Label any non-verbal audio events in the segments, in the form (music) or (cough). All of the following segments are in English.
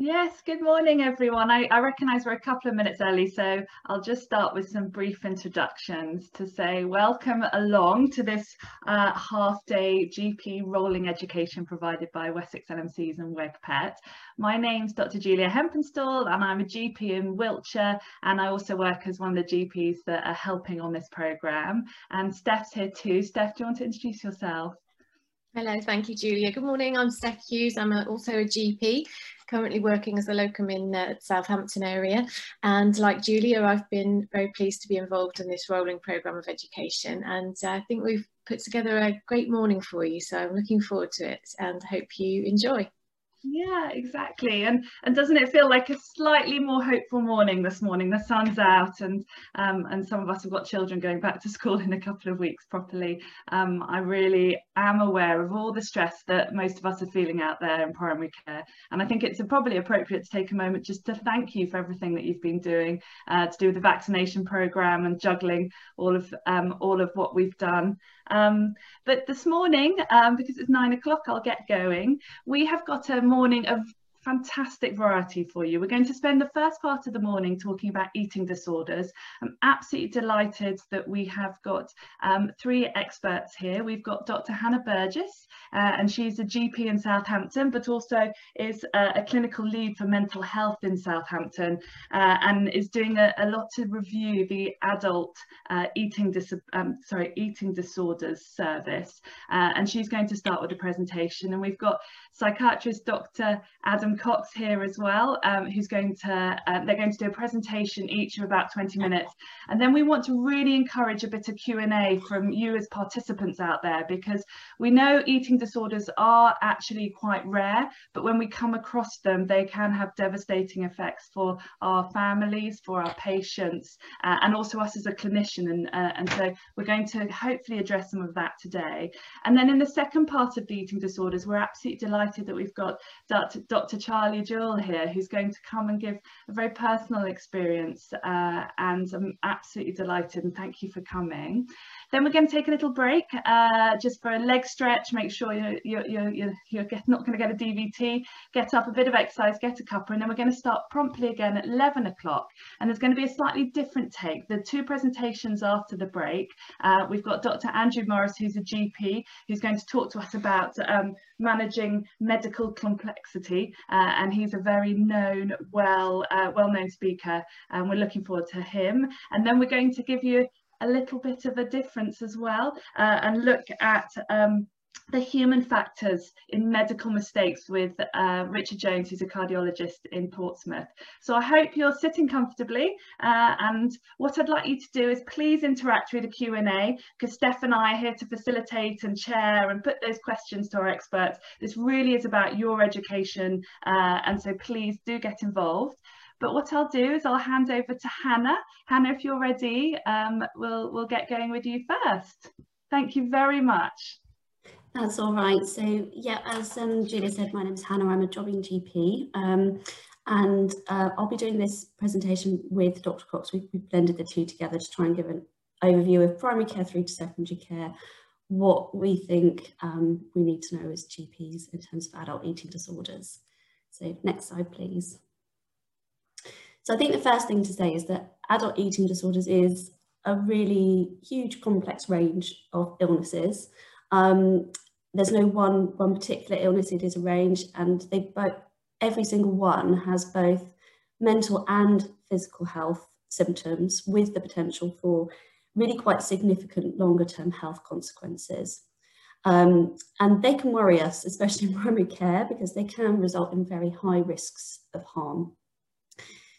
Yes, good morning everyone. I, I recognise we're a couple of minutes early, so I'll just start with some brief introductions to say welcome along to this uh, half-day GP rolling education provided by Wessex LMCs and WEGPET. My name's Dr Julia Hempenstall and I'm a GP in Wiltshire and I also work as one of the GPs that are helping on this programme. And Steph's here too. Steph, do you want to introduce yourself? Hello, thank you, Julia. Good morning, I'm Steph Hughes. I'm a, also a GP, currently working as a locum in the uh, Southampton area. And like Julia, I've been very pleased to be involved in this rolling programme of education. And uh, I think we've put together a great morning for you. So I'm looking forward to it and hope you enjoy. Yeah, exactly. And and doesn't it feel like a slightly more hopeful morning this morning? The sun's out and um, and some of us have got children going back to (laughs) school in a couple of weeks properly. Um, I really am aware of all the stress that most of us are feeling out there in primary care. And I think it's probably appropriate to take a moment just to thank you for everything that you've been doing uh, to do with the vaccination programme and juggling all of um, all of what we've done. Um, but this morning, um, because it's nine o'clock, I'll get going. We have got a morning of fantastic variety for you. We're going to spend the first part of the morning talking about eating disorders. I'm absolutely delighted that we have got um, three experts here. We've got Dr. Hana Burgess, uh, and she's a GP in Southampton, but also is a, a clinical lead for mental health in Southampton, uh, and is doing a, a, lot to review the adult uh, eating um, sorry eating disorders service. Uh, and she's going to start with a presentation. And we've got psychiatrist Dr. Adam Cox here as well, um, who's going to, uh, they're going to do a presentation each of about 20 minutes. And then we want to really encourage a bit of Q&A from you as participants out there, because we know eating disorders are actually quite rare, but when we come across them, they can have devastating effects for our families, for our patients, uh, and also us as a clinician. And, uh, and so we're going to hopefully address some of that today. And then in the second part of the eating disorders, we're absolutely delighted that we've got Dr. Charlie Jewell here, who's going to come and give a very personal experience. Uh, and I'm absolutely delighted and thank you for coming. Then we're going to take a little break uh, just for a leg stretch, make sure you're, you're, you're, you're get, not going to get a DVT, get up a bit of exercise, get a cuppa, and then we're going to start promptly again at 11 o'clock. And there's going to be a slightly different take. The two presentations after the break, uh, we've got Dr. Andrew Morris, who's a GP, who's going to talk to us about um, managing medical complexity. Uh, and he's a very known, well, uh, well-known speaker. And we're looking forward to him. And then we're going to give you a little bit of a difference as well uh, and look at um, the human factors in medical mistakes with uh, Richard Jones, who's a cardiologist in Portsmouth. So I hope you're sitting comfortably uh, and what I'd like you to do is please interact with the Q&A because Steph and I are here to facilitate and chair and put those questions to our experts. This really is about your education uh, and so please do get involved. But what I'll do is I'll hand over to Hana. Hana, if you're ready, um, we'll, we'll get going with you first. Thank you very much. That's all right. So yeah, as um, Julia said, my name is Hana. I'm a jobbing GP. Um, and uh, I'll be doing this presentation with Dr. Cox. We, we blended the two together to try and give an overview of primary care through to secondary care, what we think um, we need to know as GPs in terms of adult eating disorders. So next slide, please. So I think the first thing to say is that adult eating disorders is a really huge complex range of illnesses. Um, there's no one, one particular illness, it is a range and they both, every single one has both mental and physical health symptoms with the potential for really quite significant longer term health consequences. Um, and they can worry us, especially in primary care, because they can result in very high risks of harm.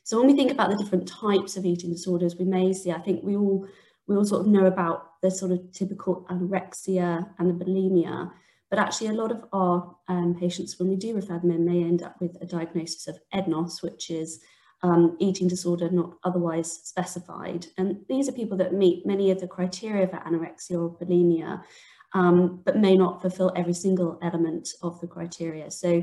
So when we think about the different types of eating disorders, we may see, I think we all, we all sort of know about the sort of typical anorexia and the bulimia, but actually a lot of our um, patients, when we do refer them in, may end up with a diagnosis of EDNOS, which is um, eating disorder not otherwise specified. And these are people that meet many of the criteria for anorexia or bulimia, um, but may not fulfill every single element of the criteria. So,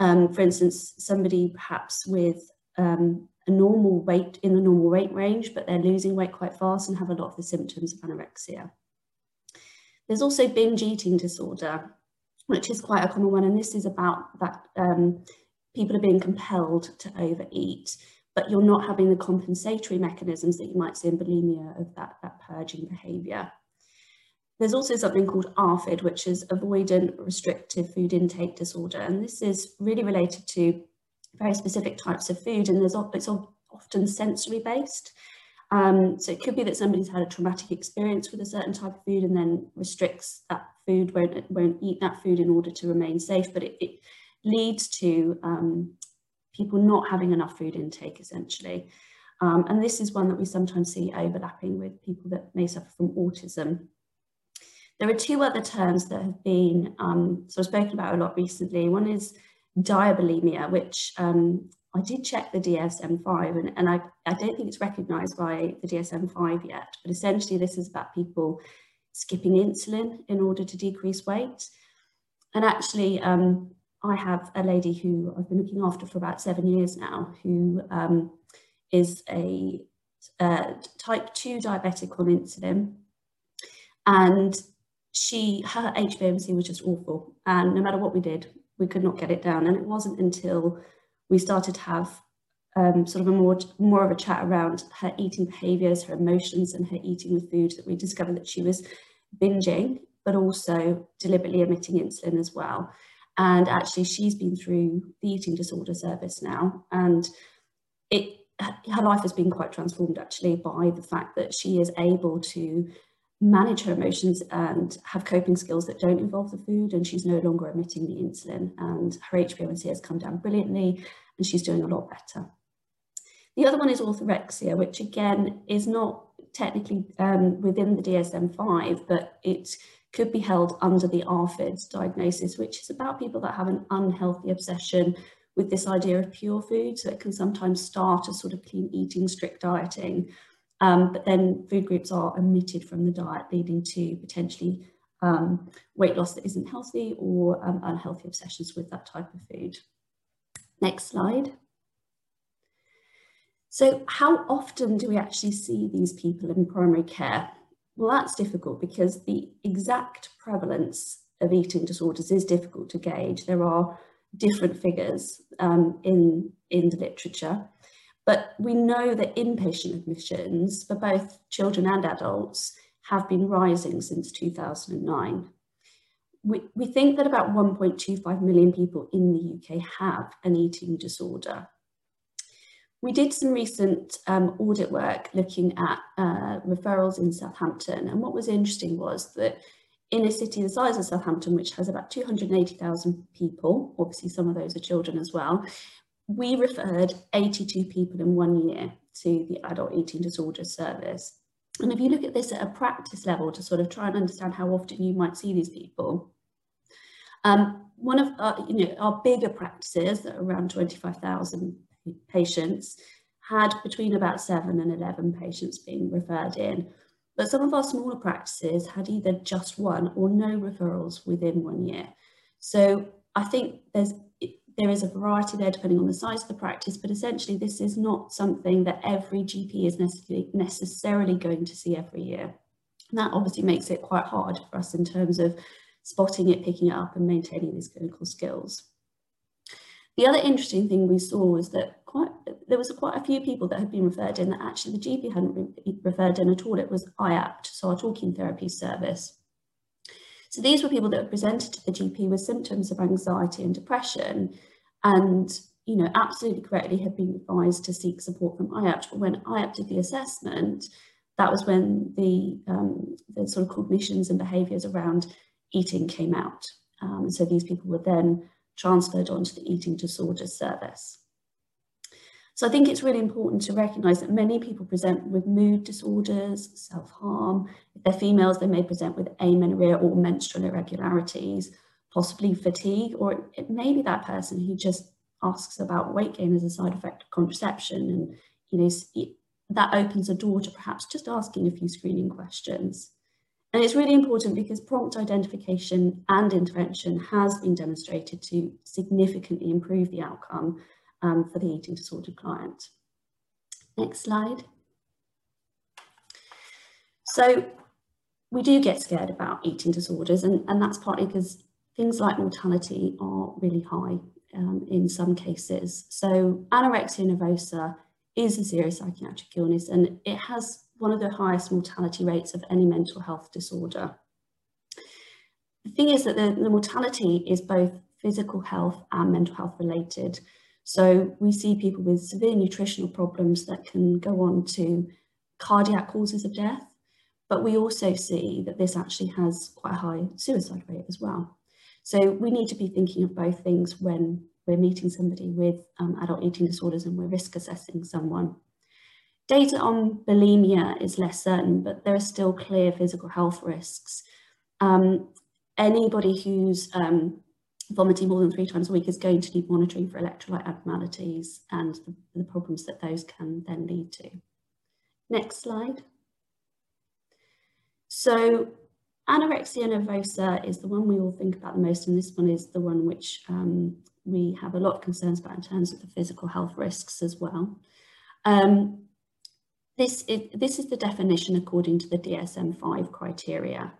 um, for instance, somebody perhaps with um, a normal weight in the normal weight range, but they're losing weight quite fast and have a lot of the symptoms of anorexia. There's also binge eating disorder, which is quite a common one, and this is about that um, people are being compelled to overeat, but you're not having the compensatory mechanisms that you might see in bulimia of that, that purging behaviour. There's also something called ARFID, which is avoidant restrictive food intake disorder. And this is really related to very specific types of food and there's it's often sensory based. Um, so it could be that somebody's had a traumatic experience with a certain type of food and then restricts that food, won't, won't eat that food in order to remain safe, but it, it leads to um, people not having enough food intake essentially. Um, and this is one that we sometimes see overlapping with people that may suffer from autism. There are two other terms that have been um, sort of spoken about a lot recently. One is diabulimia, which um, I did check the DSM-5 and, and I, I don't think it's recognised by the DSM-5 yet, but essentially this is about people skipping insulin in order to decrease weight. And actually, um, I have a lady who I've been looking after for about seven years now, who um, is a uh, type 2 diabetic on insulin. And she, her HbA1c was just awful. And no matter what we did, we could not get it down. And it wasn't until we started to have um, sort of a more, more of a chat around her eating behaviours, her emotions and her eating with food that we discovered that she was binging, but also deliberately emitting insulin as well. And actually she's been through the eating disorder service now and it her life has been quite transformed actually by the fact that she is able to manage her emotions and have coping skills that don't involve the food and she's no longer emitting the insulin and her HbA1c has come down brilliantly and she's doing a lot better. The other one is orthorexia, which again is not technically um, within the DSM-5, but it could be held under the ARFID diagnosis, which is about people that have an unhealthy obsession with this idea of pure food. So it can sometimes start as sort of clean eating, strict dieting, um, but then food groups are omitted from the diet, leading to potentially um, weight loss that isn't healthy or um, unhealthy obsessions with that type of food. Next slide. So how often do we actually see these people in primary care? Well, that's difficult because the exact prevalence of eating disorders is difficult to gauge. There are different figures um, in, in the literature. But we know that inpatient admissions for both children and adults have been rising since 2009. We, we think that about 1.25 million people in the UK have an eating disorder. We did some recent um, audit work looking at uh, referrals in Southampton and what was interesting was that in a city the size of Southampton, which has about 280,000 people, obviously some of those are children as well, we referred 82 people in one year to the adult eating disorder service. And if you look at this at a practice level to sort of try and understand how often you might see these people, um, one of our, you know, our bigger practices that around 25,000 patients had between about seven and 11 patients being referred in. But some of our smaller practices had either just one or no referrals within one year. So I think there's there is a variety there depending on the size of the practice, but essentially this is not something that every GP is necessarily, going to see every year. And that obviously makes it quite hard for us in terms of spotting it, picking it up and maintaining these clinical skills. The other interesting thing we saw was that quite there was quite a few people that had been referred in that actually the GP hadn't re referred in at all. It was IAPT, so our talking therapy service. So these were people that were presented to the GP with symptoms of anxiety and depression and, you know, absolutely correctly had been advised to seek support from IAPT. But when IAPT did the assessment, that was when the, um, the sort of cognitions and behaviours around eating came out. Um, so these people were then transferred onto the eating disorders service. So I think it's really important to recognise that many people present with mood disorders, self-harm. If they're females, they may present with amenorrhea or menstrual irregularities, possibly fatigue, or it, may be that person who just asks about weight gain as a side effect of contraception. And you know, that opens a door to perhaps just asking a few screening questions. And it's really important because prompt identification and intervention has been demonstrated to significantly improve the outcome um, for the eating disorder client. Next slide. So we do get scared about eating disorders and, and that's partly because things like mortality are really high um, in some cases. So anorexia nervosa is a serious psychiatric illness and it has one of the highest mortality rates of any mental health disorder. The thing is that the, the mortality is both physical health and mental health related. So we see people with severe nutritional problems that can go on to cardiac causes of death, but we also see that this actually has quite a high suicide rate as well. So we need to be thinking of both things when we're meeting somebody with um, adult eating disorders and we're risk assessing someone. Data on bulimia is less certain, but there are still clear physical health risks. Um, anybody who's um, vomiting more than three times a week is going to need monitoring for electrolyte abnormalities and the, the problems that those can then lead to. Next slide. So anorexia nervosa is the one we all think about the most, and this one is the one which um, we have a lot of concerns about in terms of the physical health risks as well. Um, this, is, this is the definition according to the DSM-5 criteria.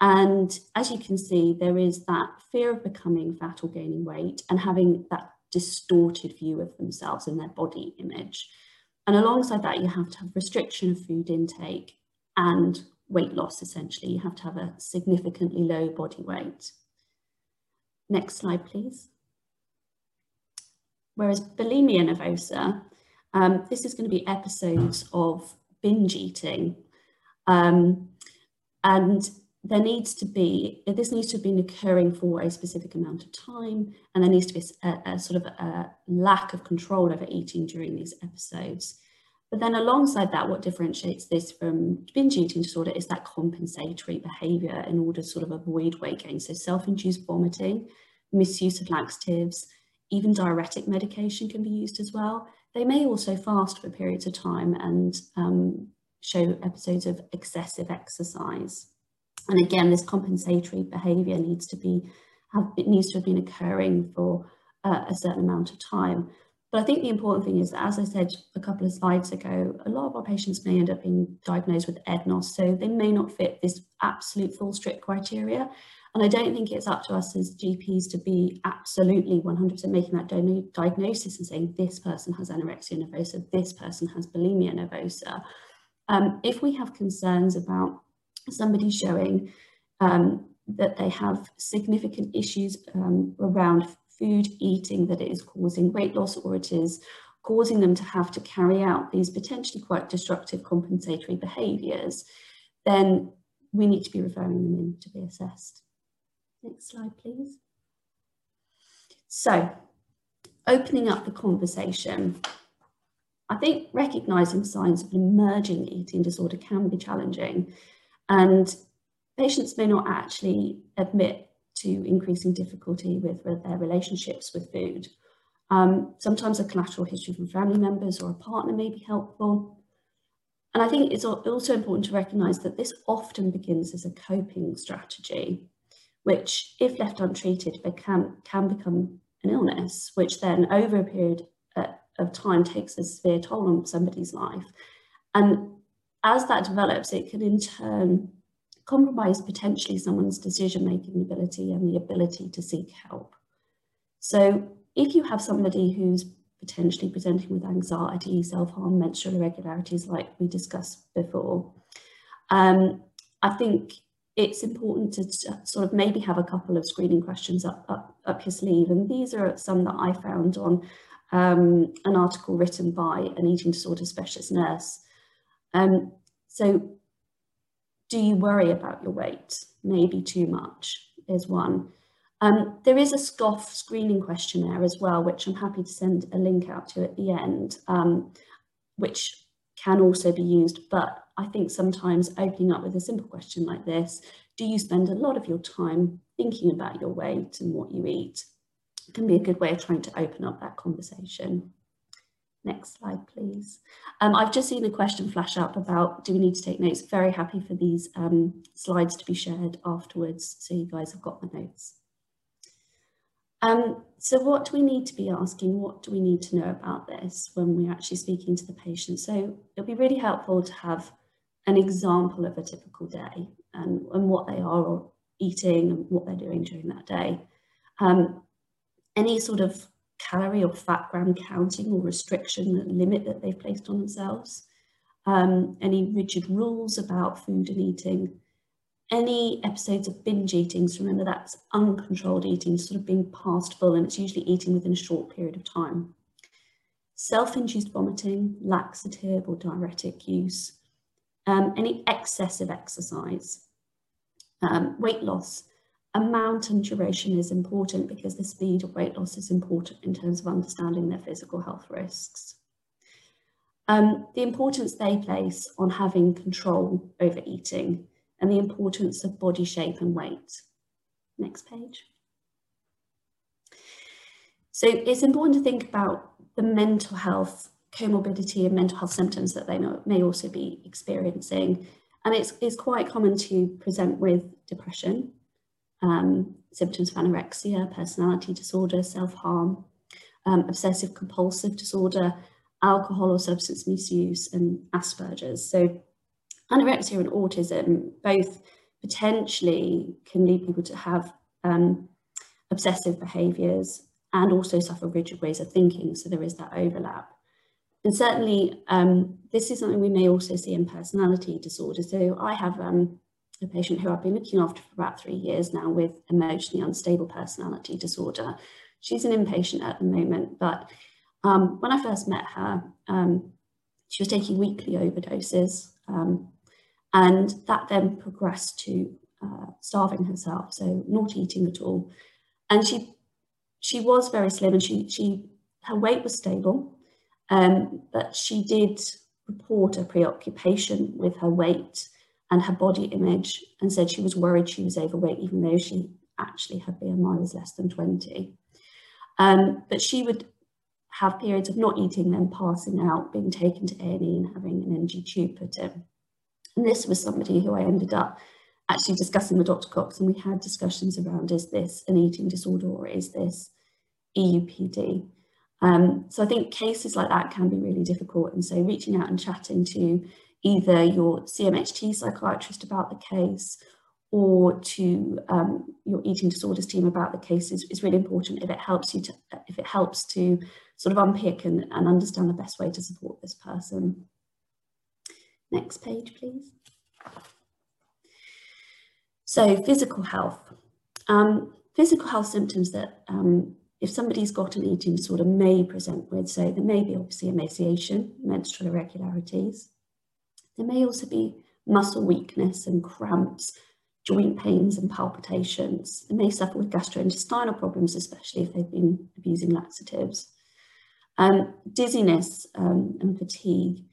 And as you can see, there is that fear of becoming fat or gaining weight and having that distorted view of themselves and their body image. And alongside that, you have to have restriction of food intake and weight loss, essentially. You have to have a significantly low body weight. Next slide, please. Whereas bulimia nervosa, um, this is going to be episodes of binge eating. Um, and there needs to be, this needs to have been occurring for a specific amount of time, and there needs to be a, a sort of a lack of control over eating during these episodes. But then alongside that, what differentiates this from binge eating disorder is that compensatory behavior in order to sort of avoid weight gain. So self-induced vomiting, misuse of laxatives, even diuretic medication can be used as well. They may also fast for periods of time and um, show episodes of excessive exercise. And again, this compensatory behaviour needs to be have, it needs to have been occurring for uh, a certain amount of time. But I think the important thing is that, as I said a couple of slides ago, a lot of our patients may end up being diagnosed with EDNOS, so they may not fit this absolute full strict criteria. And I don't think it's up to us as GPs to be absolutely 100% making that diagnosis and saying this person has anorexia nervosa, this person has bulimia nervosa. Um, if we have concerns about somebody showing um, that they have significant issues um, around food eating, that it is causing weight loss or it is causing them to have to carry out these potentially quite destructive compensatory behaviours, then we need to be referring them in to be assessed. Next slide, please. So, opening up the conversation. I think recognising signs of an emerging eating disorder can be challenging and patients may not actually admit to increasing difficulty with, their relationships with food. Um, sometimes a collateral history from family members or a partner may be helpful. And I think it's also important to recognise that this often begins as a coping strategy, which, if left untreated, can, can become an illness, which then over a period uh, of time takes a severe toll on somebody's life. And as that develops, it can in turn compromise potentially someone's decision-making ability and the ability to seek help. So if you have somebody who's potentially presenting with anxiety, self-harm, menstrual irregularities like we discussed before, um, I think it's important to sort of maybe have a couple of screening questions up, up, up your sleeve. And these are some that I found on um, an article written by an eating disorder specialist nurse um, so do you worry about your weight? Maybe too much is one. Um, there is a SCOFF screening questionnaire as well, which I'm happy to send a link out to at the end, um, which can also be used. But I think sometimes opening up with a simple question like this, do you spend a lot of your time thinking about your weight and what you eat? can be a good way of trying to open up that conversation. Next slide, please. Um, I've just seen a question flash up about do we need to take notes? Very happy for these um, slides to be shared afterwards so you guys have got the notes. Um, so what do we need to be asking? What do we need to know about this when we're actually speaking to the patient? So it'll be really helpful to have an example of a typical day and, and what they are eating and what they're doing during that day. Um, any sort of calorie or fat gram counting or restriction limit that they've placed on themselves, um, any rigid rules about food and eating, any episodes of binge eating, so remember that's uncontrolled eating, sort of being past full, and it's usually eating within a short period of time. Self-induced vomiting, laxative or diuretic use, um, any excessive exercise, um, weight loss, amount and duration is important because the speed of weight loss is important in terms of understanding their physical health risks. Um, the importance they place on having control over eating and the importance of body shape and weight. Next page. So it's important to think about the mental health comorbidity and mental health symptoms that they may also be experiencing. And it's, it's quite common to present with depression, um, symptoms of anorexia, personality disorder, self-harm, um, obsessive compulsive disorder, alcohol or substance misuse, and Asperger's. So anorexia and autism both potentially can lead people to have um, obsessive behaviours and also suffer rigid ways of thinking. So there is that overlap. And certainly um, this is something we may also see in personality disorder. So I have um, a patient who I've been looking after for about three years now with emotionally unstable personality disorder. She's an inpatient at the moment, but um, when I first met her, um, she was taking weekly overdoses. Um, and that then progressed to uh, starving herself, so not eating at all. And she she was very slim and she, she her weight was stable, um, but she did report a preoccupation with her weight and her body image and said she was worried she was overweight, even though she actually her BMI was less than 20. Um, but she would have periods of not eating, then passing out, being taken to A&E and having an NG tube put in. And this was somebody who I ended up actually discussing with Dr. Cox, and we had discussions around is this an eating disorder or is this EUPD? Um, so I think cases like that can be really difficult. And so reaching out and chatting to either your CMHT psychiatrist about the case or to um, your eating disorders team about the case is, is, really important if it helps you to if it helps to sort of unpick and, and understand the best way to support this person. Next page, please. So physical health. Um, physical health symptoms that um, if somebody's got an eating disorder may present with, so there may be obviously emaciation, menstrual irregularities. There may also be muscle weakness and cramps, joint pains and palpitations. They may suffer with gastrointestinal problems, especially if they've been abusing laxatives. Um, dizziness um, and fatigue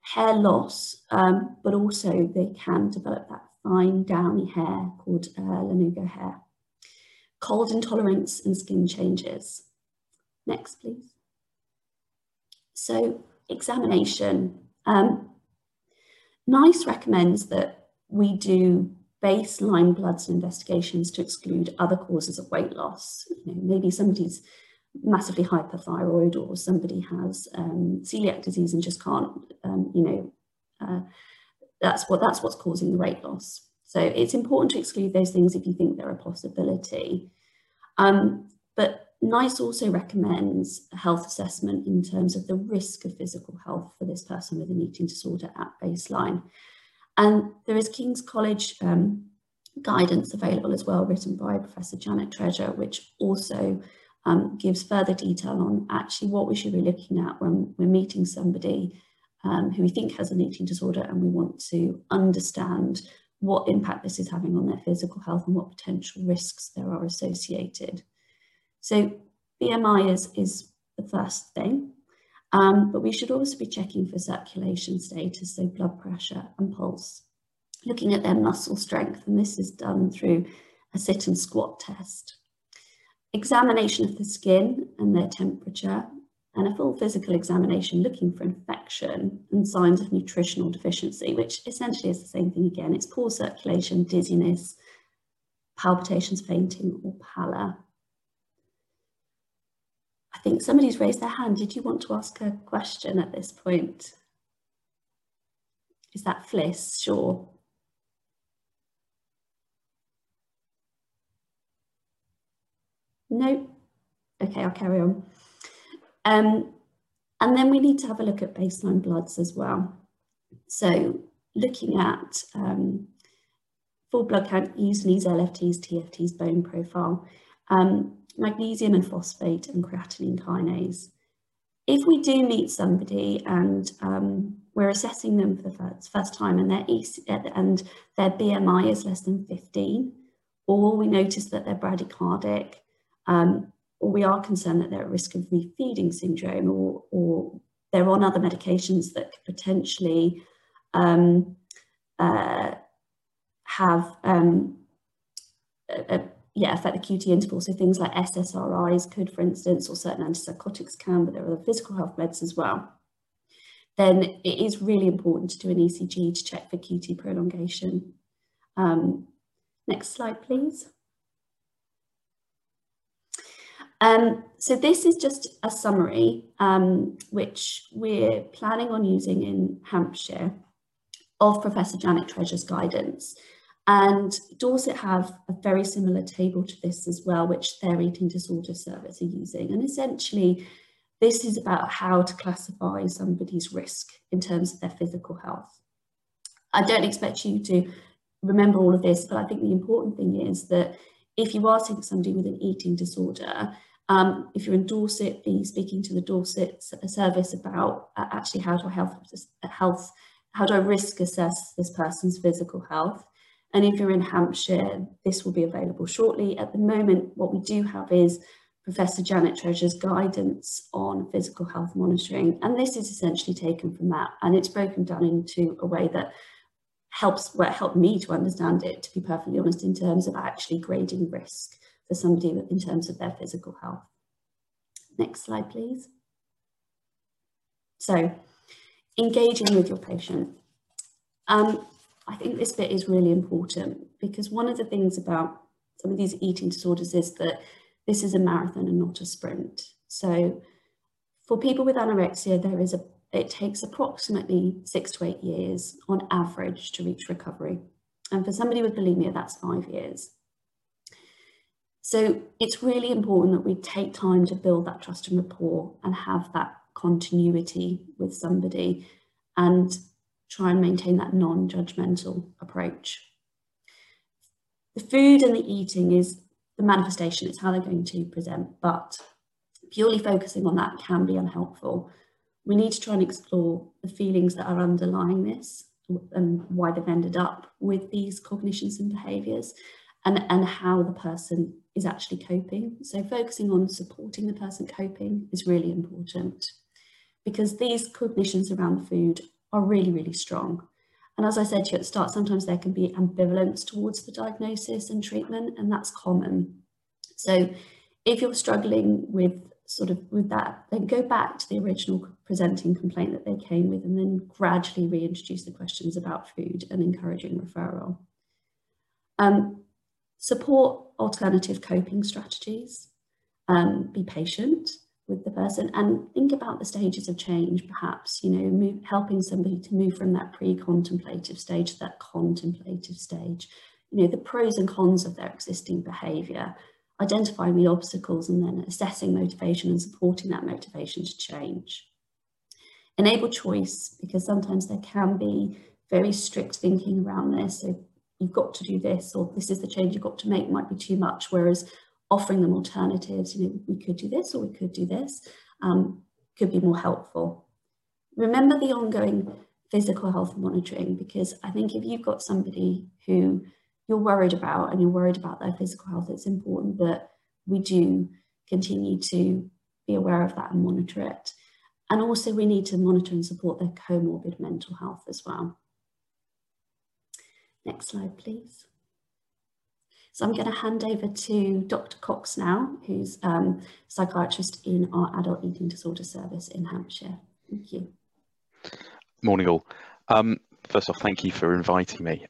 hair loss, um, but also they can develop that fine downy hair called uh, lanugo hair. Cold intolerance and skin changes. Next, please. So examination. Um, NICE recommends that we do baseline bloods and investigations to exclude other causes of weight loss. You know, maybe somebody's massively hyperthyroid or somebody has um, celiac disease and just can't, um, you know, uh, that's what that's what's causing the weight loss. So it's important to exclude those things if you think they're a possibility. Um, but NICE also recommends health assessment in terms of the risk of physical health for this person with an eating disorder at baseline. And there is King's College um, guidance available as well, written by Professor Janet Treasure, which also um, gives further detail on actually what we should be looking at when we're meeting somebody um, who we think has an eating disorder and we want to understand what impact this is having on their physical health and what potential risks there are associated. So BMI is, is the first thing, um, but we should also be checking for circulation status, so blood pressure and pulse, looking at their muscle strength, and this is done through a sit and squat test examination of the skin and their temperature, and a full physical examination looking for infection and signs of nutritional deficiency, which essentially is the same thing again. It's poor circulation, dizziness, palpitations, fainting, or pallor. I think somebody's raised their hand. Did you want to ask a question at this point? Is that Fliss? Sure. No. Okay, I'll carry on. Um, and then we need to have a look at baseline bloods as well. So looking at um, full blood count U&Es LFTs, TFTs, bone profile, um, magnesium and phosphate and creatinine kinase. If we do meet somebody and um, we're assessing them for the first, first time and their, and their BMI is less than 15, or we notice that they're bradycardic, um, or we are concerned that they're at risk of refeeding syndrome, or, or they're on other medications that could potentially um, uh, have um, a, a, yeah, affect the QT interval. So things like SSRIs could, for instance, or certain antipsychotics can, but there are other physical health meds as well. Then it is really important to do an ECG to check for QT prolongation. Um, next slide, please. Um, so this is just a summary, um, which we're planning on using in Hampshire of Professor Janet Treasure's guidance. And Dorset have a very similar table to this as well, which their eating disorder service are using. And essentially, this is about how to classify somebody's risk in terms of their physical health. I don't expect you to remember all of this, but I think the important thing is that if you are seeing somebody with an eating disorder, um, if you're in Dorset, be speaking to the Dorset service about uh, actually how do I health, health, how do I risk assess this person's physical health? And if you're in Hampshire, this will be available shortly. At the moment, what we do have is Professor Janet Treasure's guidance on physical health monitoring. And this is essentially taken from that. And it's broken down into a way that helps, well, helped me to understand it, to be perfectly honest, in terms of actually grading risk for somebody in terms of their physical health. Next slide, please. So, engaging with your patient. Um, I think this bit is really important because one of the things about some of these eating disorders is that this is a marathon and not a sprint. So for people with anorexia, there is a it takes approximately six to eight years on average to reach recovery. And for somebody with bulimia, that's five years. So it's really important that we take time to build that trust and rapport and have that continuity with somebody and try and maintain that non-judgmental approach. The food and the eating is the manifestation, it's how they're going to present, but purely focusing on that can be unhelpful. We need to try and explore the feelings that are underlying this and why they've ended up with these cognitions and behaviours and, and how the person is actually coping. So focusing on supporting the person coping is really important because these cognitions around food are really, really strong. And as I said to you at the start, sometimes there can be ambivalence towards the diagnosis and treatment, and that's common. So if you're struggling with sort of with that, then go back to the original presenting complaint that they came with and then gradually reintroduce the questions about food and encouraging referral. Um, support alternative coping strategies, um, be patient, with the person and think about the stages of change perhaps you know move, helping somebody to move from that pre-contemplative stage to that contemplative stage. You know the pros and cons of their existing behavior identifying the obstacles and then assessing motivation and supporting that motivation to change. Enable choice because sometimes there can be very strict thinking around this so you've got to do this or this is the change you've got to make might be too much whereas offering them alternatives, you know, we could do this or we could do this, um, could be more helpful. Remember the ongoing physical health monitoring, because I think if you've got somebody who you're worried about and you're worried about their physical health, it's important that we do continue to be aware of that and monitor it. And also we need to monitor and support their comorbid mental health as well. Next slide, please. So I'm going to hand over to Dr. Cox now, who's um, psychiatrist in our adult eating disorder service in Hampshire. Thank you. Morning all. Um, first off, thank you for inviting me.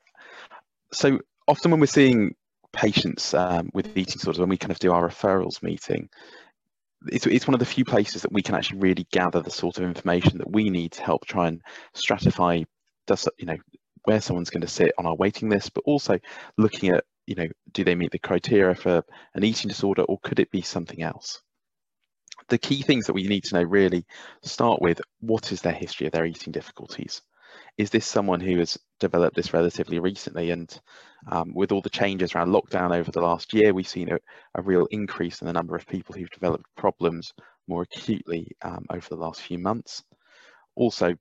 So often when we're seeing patients um, with eating disorders, when we kind of do our referrals meeting, it's, it's one of the few places that we can actually really gather the sort of information that we need to help try and stratify does you know where someone's going to sit on our waiting list, but also looking at you know, do they meet the criteria for an eating disorder or could it be something else? the key things that we need to know really start with what is their history of their eating difficulties? Is this someone who has developed this relatively recently? And um, with all the changes around lockdown over the last year we've seen a, a, real increase in the number of people who've developed problems more acutely um, over the last few months. Also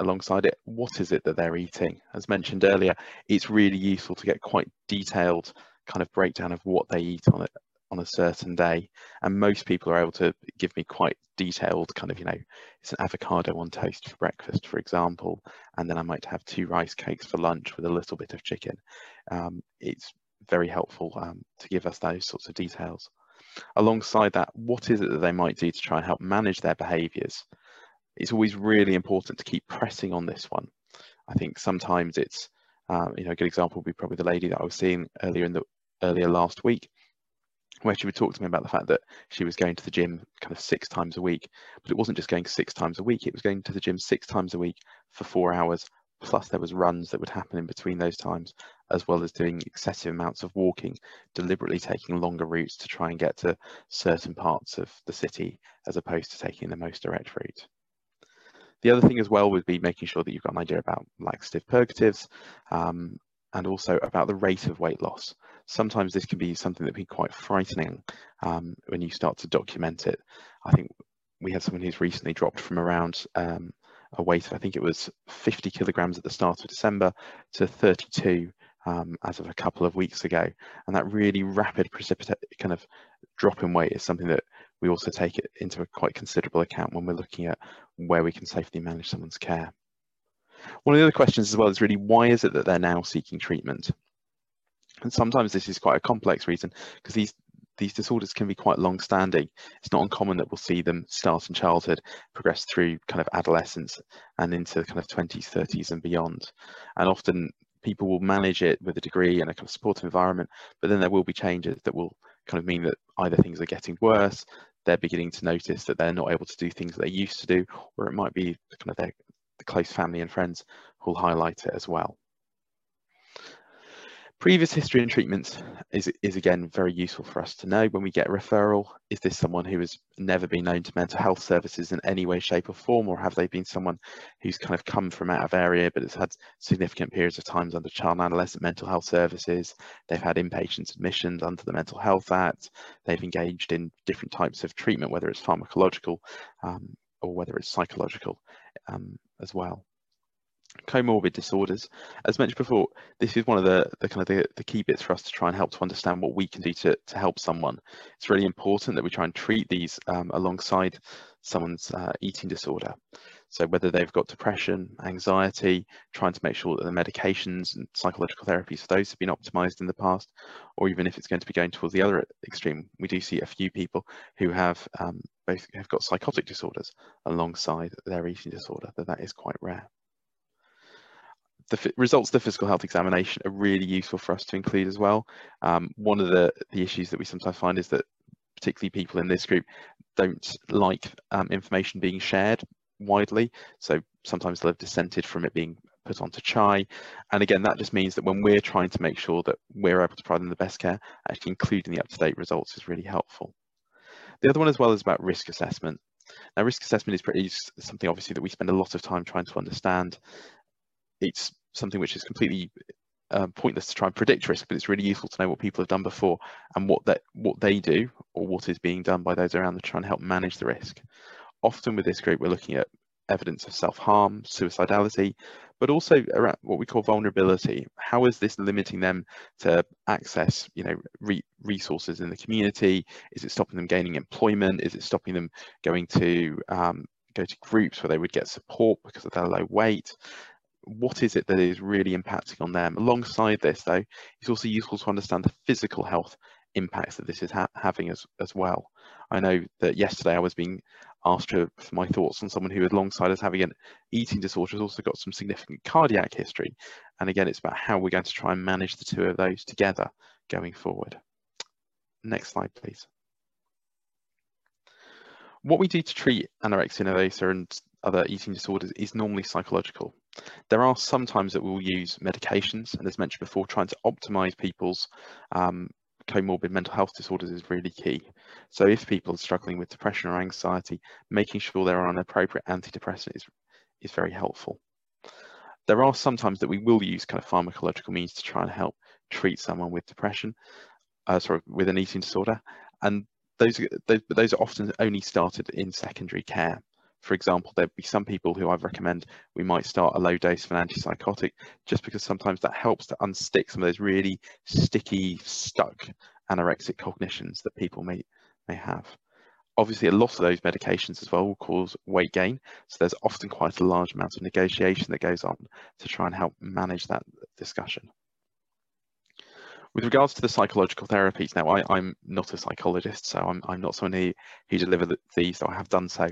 alongside it what is it that they're eating? As mentioned earlier it's really useful to get quite detailed kind of breakdown of what they eat on it on a certain day. And most people are able to give me quite detailed kind of you know it's an avocado on toast for breakfast for example and then i might have two rice cakes for lunch with a little bit of chicken. Um, it's very helpful um, to give us those sorts of details. Alongside that what is it that they might do to try and help manage their behaviors it's always really important to keep pressing on this one i think sometimes it's um, you know a good example would be probably the lady that i was seeing earlier in the earlier last week where she would talk to me about the fact that she was going to the gym kind of six times a week, but it wasn't just going six times a week, it was going to the gym six times a week for four hours, plus there was runs that would happen in between those times, as well as doing excessive amounts of walking, deliberately taking longer routes to try and get to certain parts of the city, as opposed to taking the most direct route. The other thing as well would be making sure that you've got an idea about laxative purgatives um, and also about the rate of weight loss sometimes this can be something that can be quite frightening um, when you start to document it. I think we had someone who's recently dropped from around um, a weight I think it was 50 kilograms at the start of December to 32 um, as of a couple of weeks ago. And that really rapid precipitate kind of drop in weight is something that we also take it into a quite considerable account when we're looking at where we can safely manage someone's care. One of the other questions as well is really why is it that they're now seeking treatment? And sometimes this is quite a complex reason because these these disorders can be quite long standing. It's not uncommon that we'll see them start in childhood, progress through kind of adolescence and into kind of 20s, 30s and beyond. And often people will manage it with a degree and a kind of supportive environment, but then there will be changes that will kind of mean that either things are getting worse, they're beginning to notice that they're not able to do things that they used to do, or it might be kind of their close family and friends who'll highlight it as well. Previous history and treatments is, is again very useful for us to know when we get referral. Is this someone who has never been known to mental health services in any way, shape or form, or have they been someone who's kind of come from out of area but has had significant periods of times under child and adolescent mental health services? They've had inpatient admissions under the Mental Health Act. They've engaged in different types of treatment, whether it's pharmacological um, or whether it's psychological um, as well comorbid disorders. As mentioned before this is one of the, the kind of the, the, key bits for us to try and help to understand what we can do to, to help someone. It's really important that we try and treat these um, alongside someone's uh, eating disorder. So whether they've got depression anxiety trying to make sure that the medications and psychological therapies for those have been optimized in the past or even if it's going to be going towards the other extreme we do see a few people who have um, both have got psychotic disorders alongside their eating disorder that that is quite rare the results of the physical health examination are really useful for us to include as well. Um, one of the, the issues that we sometimes find is that particularly people in this group don't like um, information being shared widely. So sometimes they'll have dissented from it being put onto CHIE. And again, that just means that when we're trying to make sure that we're able to provide them the best care, actually including the up-to-date results is really helpful. The other one as well is about risk assessment. Now, risk assessment is pretty something obviously that we spend a lot of time trying to understand it's something which is completely uh, pointless to try and predict risk, but it's really useful to know what people have done before and what that what they do or what is being done by those around them to try and help manage the risk. Often with this group, we're looking at evidence of self-harm, suicidality, but also around what we call vulnerability. How is this limiting them to access, you know, re resources in the community? Is it stopping them gaining employment? Is it stopping them going to um, go to groups where they would get support because of their low weight? What is it that is really impacting on them? Alongside this, though, it's also useful to understand the physical health impacts that this is ha having as, as well. I know that yesterday I was being asked for my thoughts on someone who, alongside us having an eating disorder, has also got some significant cardiac history. And again, it's about how we're going to try and manage the two of those together going forward. Next slide, please. What we do to treat anorexia nervosa and other eating disorders is normally psychological. There are some times that we'll use medications, and as mentioned before, trying to optimize people's um, comorbid mental health disorders is really key. So if people are struggling with depression or anxiety, making sure they're on an appropriate antidepressant is, is very helpful. There are sometimes that we will use kind of pharmacological means to try and help treat someone with depression, uh, sorry, with an eating disorder. And those, those, those are often only started in secondary care. For example, there'd be some people who I'd recommend we might start a low dose of an antipsychotic just because sometimes that helps to unstick some of those really sticky, stuck anorexic cognitions that people may, may have. Obviously, a lot of those medications as well will cause weight gain. So there's often quite a large amount of negotiation that goes on to try and help manage that discussion. With regards to the psychological therapies, now I, am not a psychologist, so I'm, I'm not someone who, who deliver these, though I have done so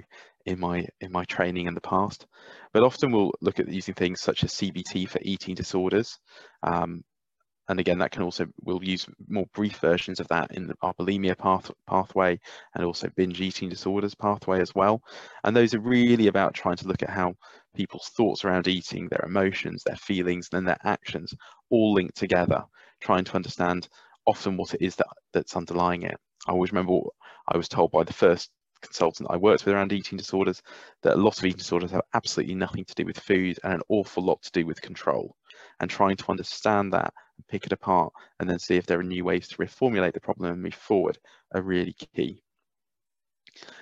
in my in my training in the past. But often we'll look at using things such as CBT for eating disorders. Um, and again, that can also, we'll use more brief versions of that in the, our bulimia path, pathway and also binge eating disorders pathway as well. And those are really about trying to look at how people's thoughts around eating, their emotions, their feelings, and then their actions all link together trying to understand often what it is that that's underlying it. I always remember I was told by the first consultant I worked with around eating disorders that a lot of eating disorders have absolutely nothing to do with food and an awful lot to do with control. And trying to understand that and pick it apart and then see if there are new ways to reformulate the problem and move forward are really key.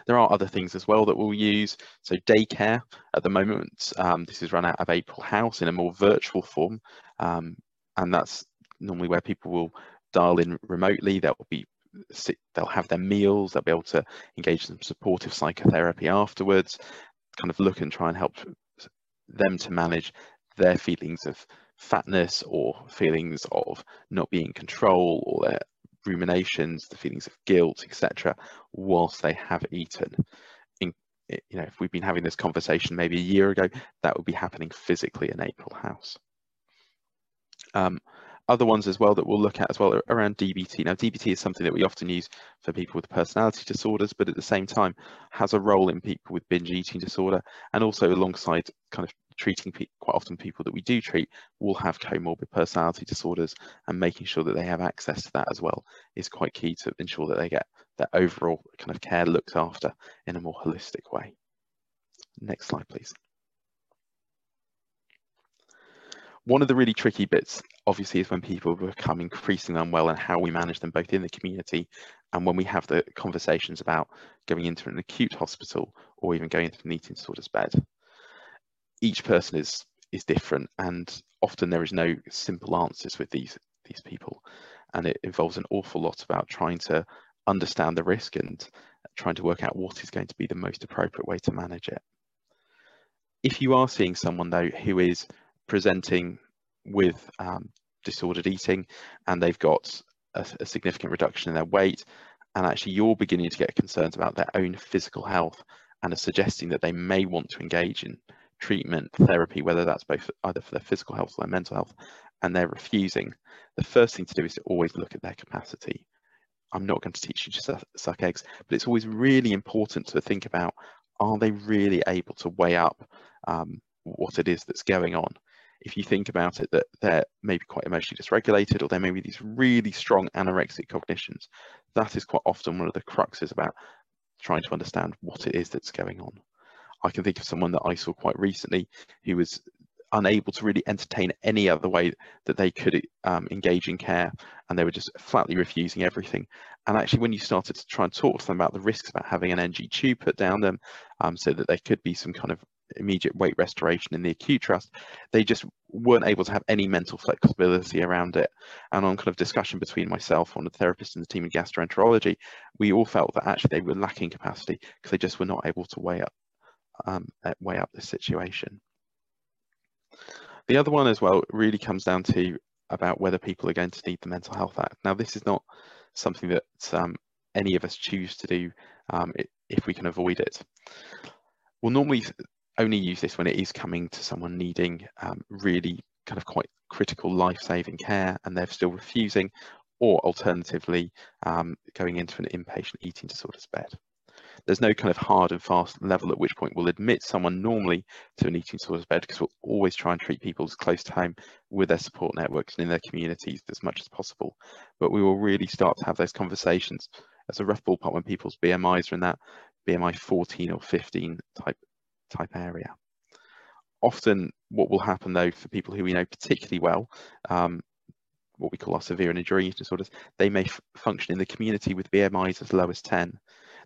There are other things as well that we'll use. So daycare at the moment, um, this is run out of April House in a more virtual form. Um, and that's normally where people will dial in remotely. They'll be they'll have their meals. They'll be able to engage in supportive psychotherapy afterwards. Kind of look and try and help them to manage their feelings of fatness or feelings of not being in control or their ruminations, the feelings of guilt, etc., whilst they have eaten. In, you know, if we've been having this conversation maybe a year ago, that would be happening physically in April House. Um, other ones as well that we'll look at as well around DBT. Now, DBT is something that we often use for people with personality disorders, but at the same time has a role in people with binge eating disorder and also alongside kind of treating quite often people that we do treat will have comorbid personality disorders and making sure that they have access to that as well is quite key to ensure that they get their overall kind of care looked after in a more holistic way. Next slide, please. One of the really tricky bits, obviously, is when people become increasingly unwell and how we manage them both in the community and when we have the conversations about going into an acute hospital or even going into an eating disorders bed. Each person is is different and often there is no simple answers with these these people and it involves an awful lot about trying to understand the risk and trying to work out what is going to be the most appropriate way to manage it. If you are seeing someone though who is presenting with um, disordered eating and they've got a, a, significant reduction in their weight and actually you're beginning to get concerns about their own physical health and are suggesting that they may want to engage in treatment therapy whether that's both either for their physical health or their mental health and they're refusing. The first thing to do is to always look at their capacity. I'm not going to teach you to suck eggs but it's always really important to think about are they really able to weigh up um, what it is that's going on if you think about it, that they're maybe quite emotionally dysregulated or there may be these really strong anorexic cognitions, that is quite often one of the cruxes about trying to understand what it is that's going on. I can think of someone that I saw quite recently who was unable to really entertain any other way that they could um, engage in care and they were just flatly refusing everything and actually when you started to try and talk to them about the risks about having an NG tube put down them um, so that there could be some kind of immediate weight restoration in the acute trust, they just weren't able to have any mental flexibility around it. And on kind of discussion between myself, one of the therapists and the team in gastroenterology, we all felt that actually they were lacking capacity because they just were not able to weigh up um, uh, weigh up the situation. The other one as well really comes down to about whether people are going to need the Mental Health Act. Now, this is not something that um, any of us choose to do um, if we can avoid it. We'll normally only use this when it is coming to someone needing um, really kind of quite critical life-saving care and they're still refusing or alternatively um, going into an inpatient eating disorders bed. there's no kind of hard and fast level at which point we'll admit someone normally to an eating disorders bed because we'll always try and treat people as close to home with their support networks and in their communities as much as possible. But we will really start to have those conversations as a rough ballpark when people's BMIs are in that BMI 14 or 15 type type area. Often what will happen though for people who we know particularly well, um, what we call our severe and enduring eating disorders, they may function in the community with BMIs as low as 10.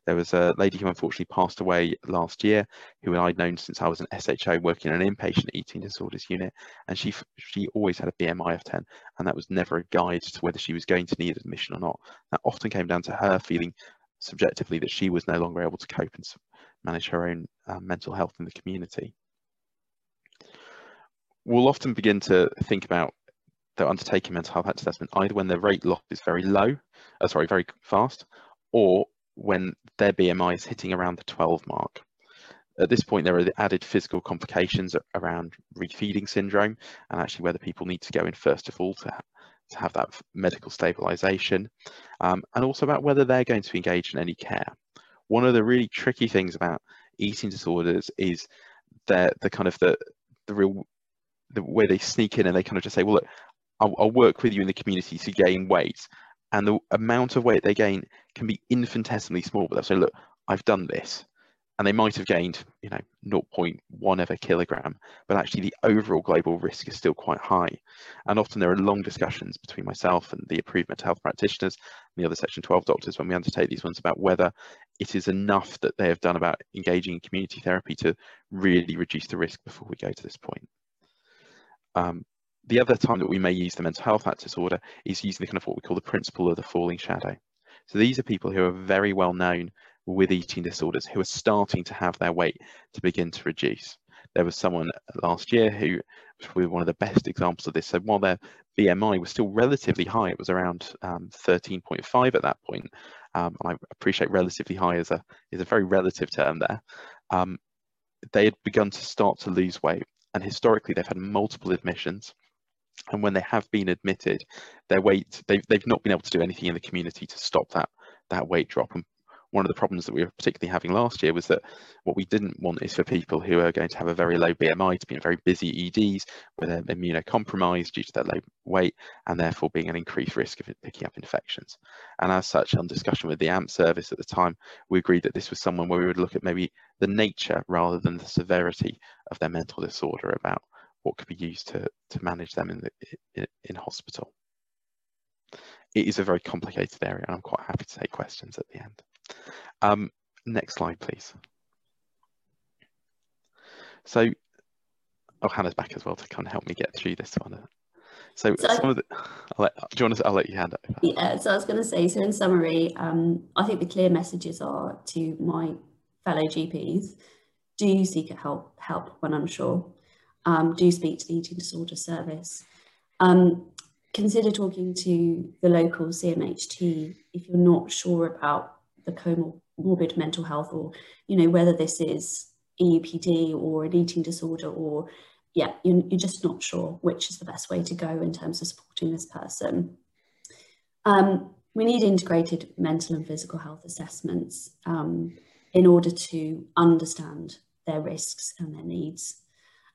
There was a lady who unfortunately passed away last year, who I'd known since I was an SHO working in an inpatient eating disorders unit, and she she always had a BMI of 10, and that was never a guide to whether she was going to need admission or not. That often came down to her feeling subjectively that she was no longer able to cope and manage her own uh, mental health in the community. We'll often begin to think about they're undertaking mental health assessment either when their rate loss is very low, uh, sorry, very fast, or when their BMI is hitting around the 12 mark. At this point, there are the added physical complications around refeeding syndrome and actually whether people need to go in first of all to, ha to have that medical stabilization um, and also about whether they're going to be engaged in any care. One of the really tricky things about eating disorders is that the kind of the, the real the way they sneak in and they kind of just say, well, look, I'll, I'll, work with you in the community to gain weight. And the amount of weight they gain can be infinitesimally small, but they'll say, look, I've done this. And they might have gained, you know, 0.1 of a kilogram, but actually the overall global risk is still quite high. And often there are long discussions between myself and the approved mental health practitioners and the other Section 12 doctors when we undertake these ones about whether it is enough that they have done about engaging in community therapy to really reduce the risk before we go to this point. Um, the other time that we may use the mental health act disorder is using the kind of what we call the principle of the falling shadow. So these are people who are very well known with eating disorders who are starting to have their weight to begin to reduce. There was someone last year who was probably one of the best examples of this. So while their BMI was still relatively high, it was around um, 13.5 at that point. Um, and I appreciate relatively high is a is a very relative term there. Um, they had begun to start to lose weight, and historically they've had multiple admissions and when they have been admitted, their weight they've they've not been able to do anything in the community to stop that that weight drop. And one of the problems that we were particularly having last year was that what we didn't want is for people who are going to have a very low BMI to be in very busy EDs where they're immunocompromised due to their low weight and therefore being an increased risk of picking up infections. And as such, on discussion with the AMP service at the time, we agreed that this was someone where we would look at maybe the nature rather than the severity of their mental disorder about what could be used to, to manage them in, the, in, in hospital. It is a very complicated area and I'm quite happy to take questions at the end. Um, next slide, please. So, oh, Hana's back as well to kind of help me get through this one. So, so some of the, I'll let, do you want to, I'll let you hand over. Yeah, so I was going to say, so in summary, um, I think the clear messages are to my fellow GPs, do seek help, help when unsure um, do speak to the eating disorder service. Um, consider talking to the local CMHT if you're not sure about the comorbid mental health or, you know, whether this is EUPD or an eating disorder or, yeah, you're, you're just not sure which is the best way to go in terms of supporting this person. Um, we need integrated mental and physical health assessments um, in order to understand their risks and their needs.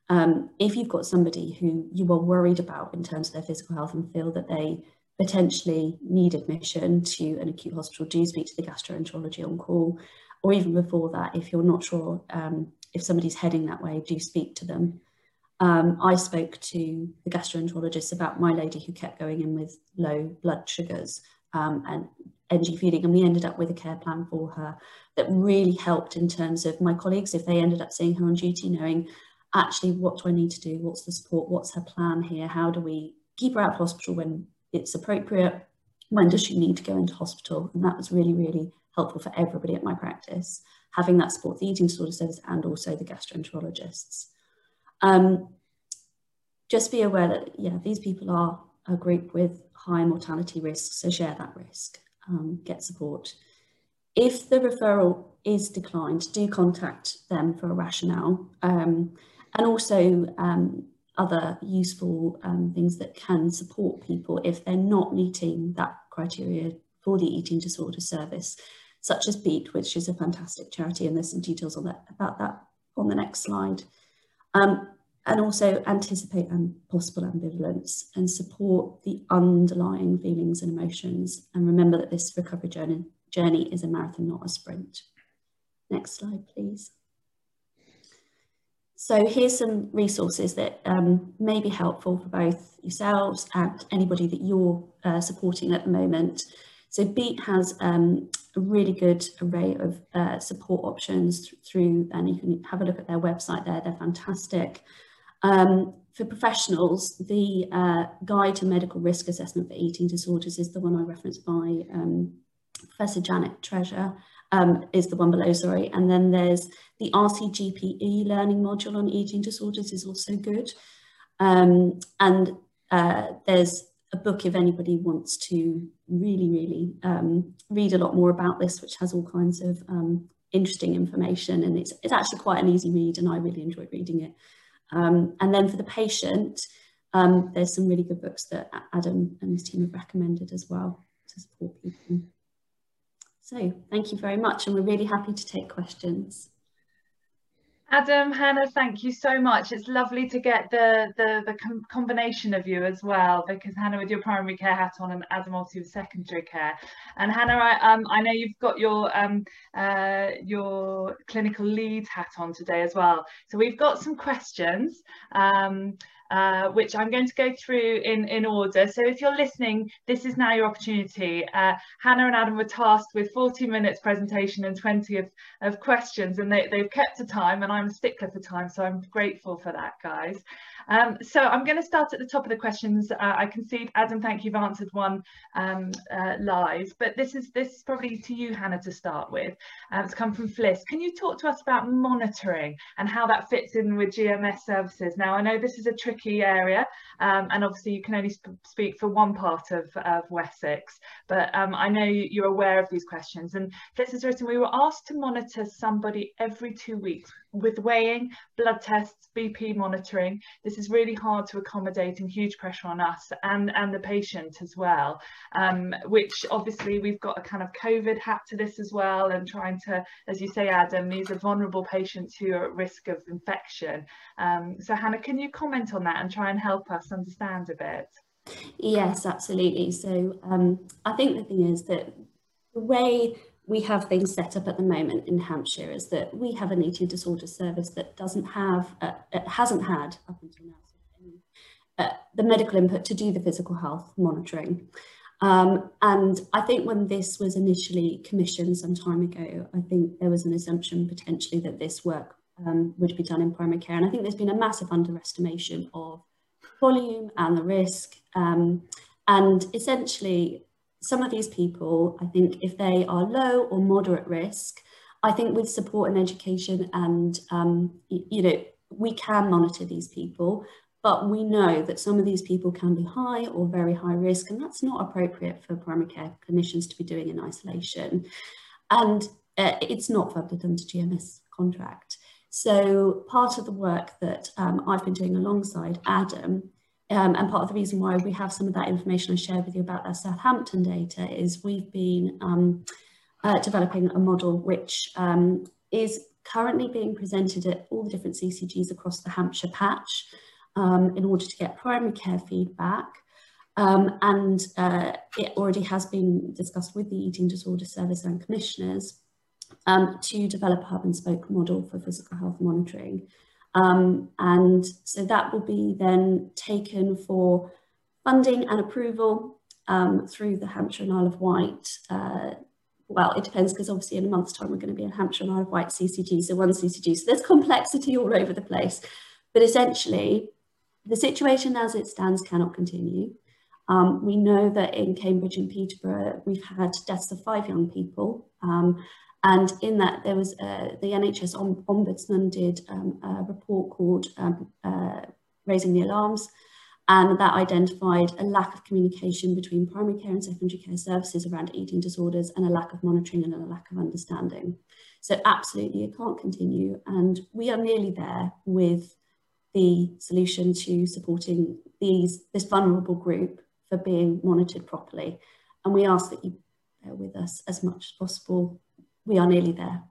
Um, if you've got somebody who you are worried about in terms of their physical health and feel that they potentially need admission to an acute hospital, do speak to the gastroenterology on call. Or even before that, if you're not sure um, if somebody's heading that way, do speak to them. Um, I spoke to the gastroenterologist about my lady who kept going in with low blood sugars um, and NG feeding, and we ended up with a care plan for her that really helped in terms of my colleagues, if they ended up seeing her on duty, knowing actually what do I need to do? What's the support? What's her plan here? How do we keep her out of hospital when it's appropriate? When does she need to go into hospital? And that was really, really helpful for everybody at my practice, having that support, the eating disorder service and also the gastroenterologists. Um, just be aware that, yeah, these people are a group with high mortality risks, so share that risk, um, get support. If the referral is declined, do contact them for a rationale. Um, and also um, other useful um, things that can support people if they're not meeting that criteria for the eating disorder service. such as Beat, which is a fantastic charity, and there's some details on that about that on the next slide. Um, and also anticipate and possible ambivalence and support the underlying feelings and emotions. And remember that this recovery journey, journey is a marathon, not a sprint. Next slide, please. So here's some resources that um, may be helpful for both yourselves and anybody that you're uh, supporting at the moment. So Beat has um, a really good array of uh, support options th through, and you can have a look at their website there, they're fantastic. Um, for professionals, the uh, Guide to Medical Risk Assessment for Eating Disorders is the one I referenced by um, Professor Janet Treasure, um, is the one below, sorry. And then there's the RCGP e-learning module on eating disorders is also good. Um, and uh, there's a book if anybody wants to really, really um, read a lot more about this, which has all kinds of um, interesting information. And it's, it's actually quite an easy read and I really enjoyed reading it. Um, and then for the patient, um, there's some really good books that Adam and his team have recommended as well to support people. So thank you very much and we're really happy to take questions. Adam, Hana, thank you so much. It's lovely to get the the, the com combination of you as well, because Hana with your primary care hat on and Adam also with secondary care. And Hana, I, um, I know you've got your um, uh, your clinical lead hat on today as well. So we've got some questions. Um, uh, which I'm going to go through in, in order. So if you're listening, this is now your opportunity. Uh, Hana and Adam were tasked with 40 minutes presentation and 20 of, of questions and they, they've kept to time and I'm a stickler for time, so I'm grateful for that, guys. Um, so I'm going to start at the top of the questions. Uh, I see Adam, thank you, you've answered one um, uh, live, but this is this is probably to you, Hana, to start with. Um, it's come from Fliss. Can you talk to us about monitoring and how that fits in with GMS services? Now, I know this is a tricky area, um, and obviously you can only sp speak for one part of, of Wessex, but um, I know you're aware of these questions. And Fliss has written, we were asked to monitor somebody every two weeks with weighing, blood tests, BP monitoring. This is really hard to accommodate and huge pressure on us and, and the patient as well, um, which obviously we've got a kind of COVID hat to this as well and trying to, as you say, Adam, these are vulnerable patients who are at risk of infection. Um, so Hana, can you comment on that and try and help us understand a bit? Yes, absolutely. So um, I think the thing is that the way we have things set up at the moment in Hampshire is that we have an eating disorder service that doesn't have, uh, it hasn't had up until now, uh, the medical input to do the physical health monitoring. Um, and I think when this was initially commissioned some time ago, I think there was an assumption potentially that this work um, would be done in primary care. And I think there's been a massive underestimation of volume and the risk. Um, and essentially, some of these people, I think if they are low or moderate risk, I think with support and education and, um, you know, we can monitor these people, but we know that some of these people can be high or very high risk, and that's not appropriate for primary care clinicians to be doing in isolation. And uh, it's not funded under GMS contract. So part of the work that um, I've been doing alongside Adam um, and part of the reason why we have some of that information I shared with you about that Southampton data is we've been um, uh, developing a model which um, is currently being presented at all the different CCGs across the Hampshire patch um, in order to get primary care feedback. Um, and uh, it already has been discussed with the Eating Disorder Service and commissioners um, to develop a hub and spoke model for physical health monitoring. Um, and so that will be then taken for funding and approval um, through the Hampshire and Isle of Wight. Uh, well, it depends because obviously in a month's time we're going to be in Hampshire and Isle of Wight CCG, so one CCG. So there's complexity all over the place. But essentially, the situation as it stands cannot continue. Um, we know that in Cambridge and Peterborough, we've had deaths of five young people. Um, and in that, there was uh, the NHS Ombudsman did um, a report called um, uh, Raising the Alarms, and that identified a lack of communication between primary care and secondary care services around eating disorders and a lack of monitoring and a lack of understanding. So absolutely, it can't continue. And we are nearly there with the solution to supporting these this vulnerable group for being monitored properly. And we ask that you bear with us as much as possible we are nearly there.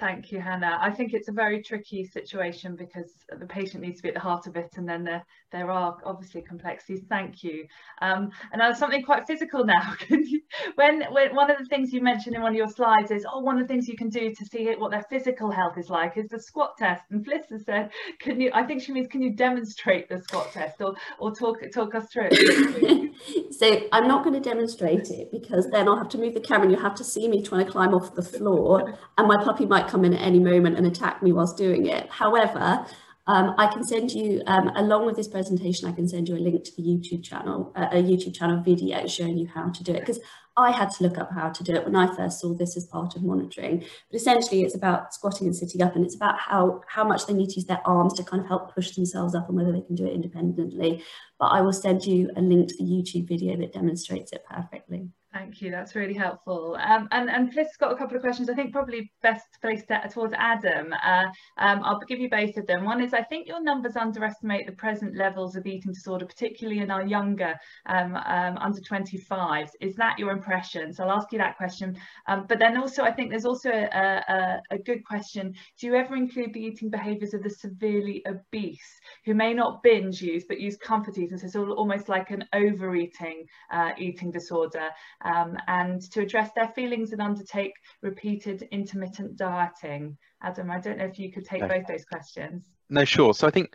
Thank you, Hana. I think it's a very tricky situation because the patient needs to be at the heart of it, and then there there are obviously complexities. Thank you. Um, and now something quite physical now. (laughs) when, when one of the things you mentioned in one of your slides is, oh, one of the things you can do to see what their physical health is like is the squat test. And Fliss has said, can you? I think she means, can you demonstrate the squat test or or talk talk us through it? (laughs) so I'm not going to demonstrate it because then I'll have to move the camera and you have to see me trying to climb off the floor, and my puppy might come in at any moment and attack me whilst doing it. However, um, I can send you, um, along with this presentation, I can send you a link to the YouTube channel, uh, a YouTube channel video showing you how to do it. Because I had to look up how to do it when I first saw this as part of monitoring. But essentially, it's about squatting and sitting up, and it's about how, how much they need to use their arms to kind of help push themselves up and whether they can do it independently. But I will send you a link to the YouTube video that demonstrates it perfectly. Thank you, that's really helpful. Um, and, and Fliss got a couple of questions, I think probably best placed towards Adam. Uh, um, I'll give you both of them. One is, I think your numbers underestimate the present levels of eating disorder, particularly in our younger um, um under 25s. Is that your impression? So I'll ask you that question. Um, but then also, I think there's also a, a, a good question. Do you ever include the eating behaviours of the severely obese who may not binge use, but use comfort eating? So it's almost like an overeating uh, eating disorder um, and to address their feelings and undertake repeated intermittent dieting. Adam, I don't know if you could take no. both those questions. No, sure. So I think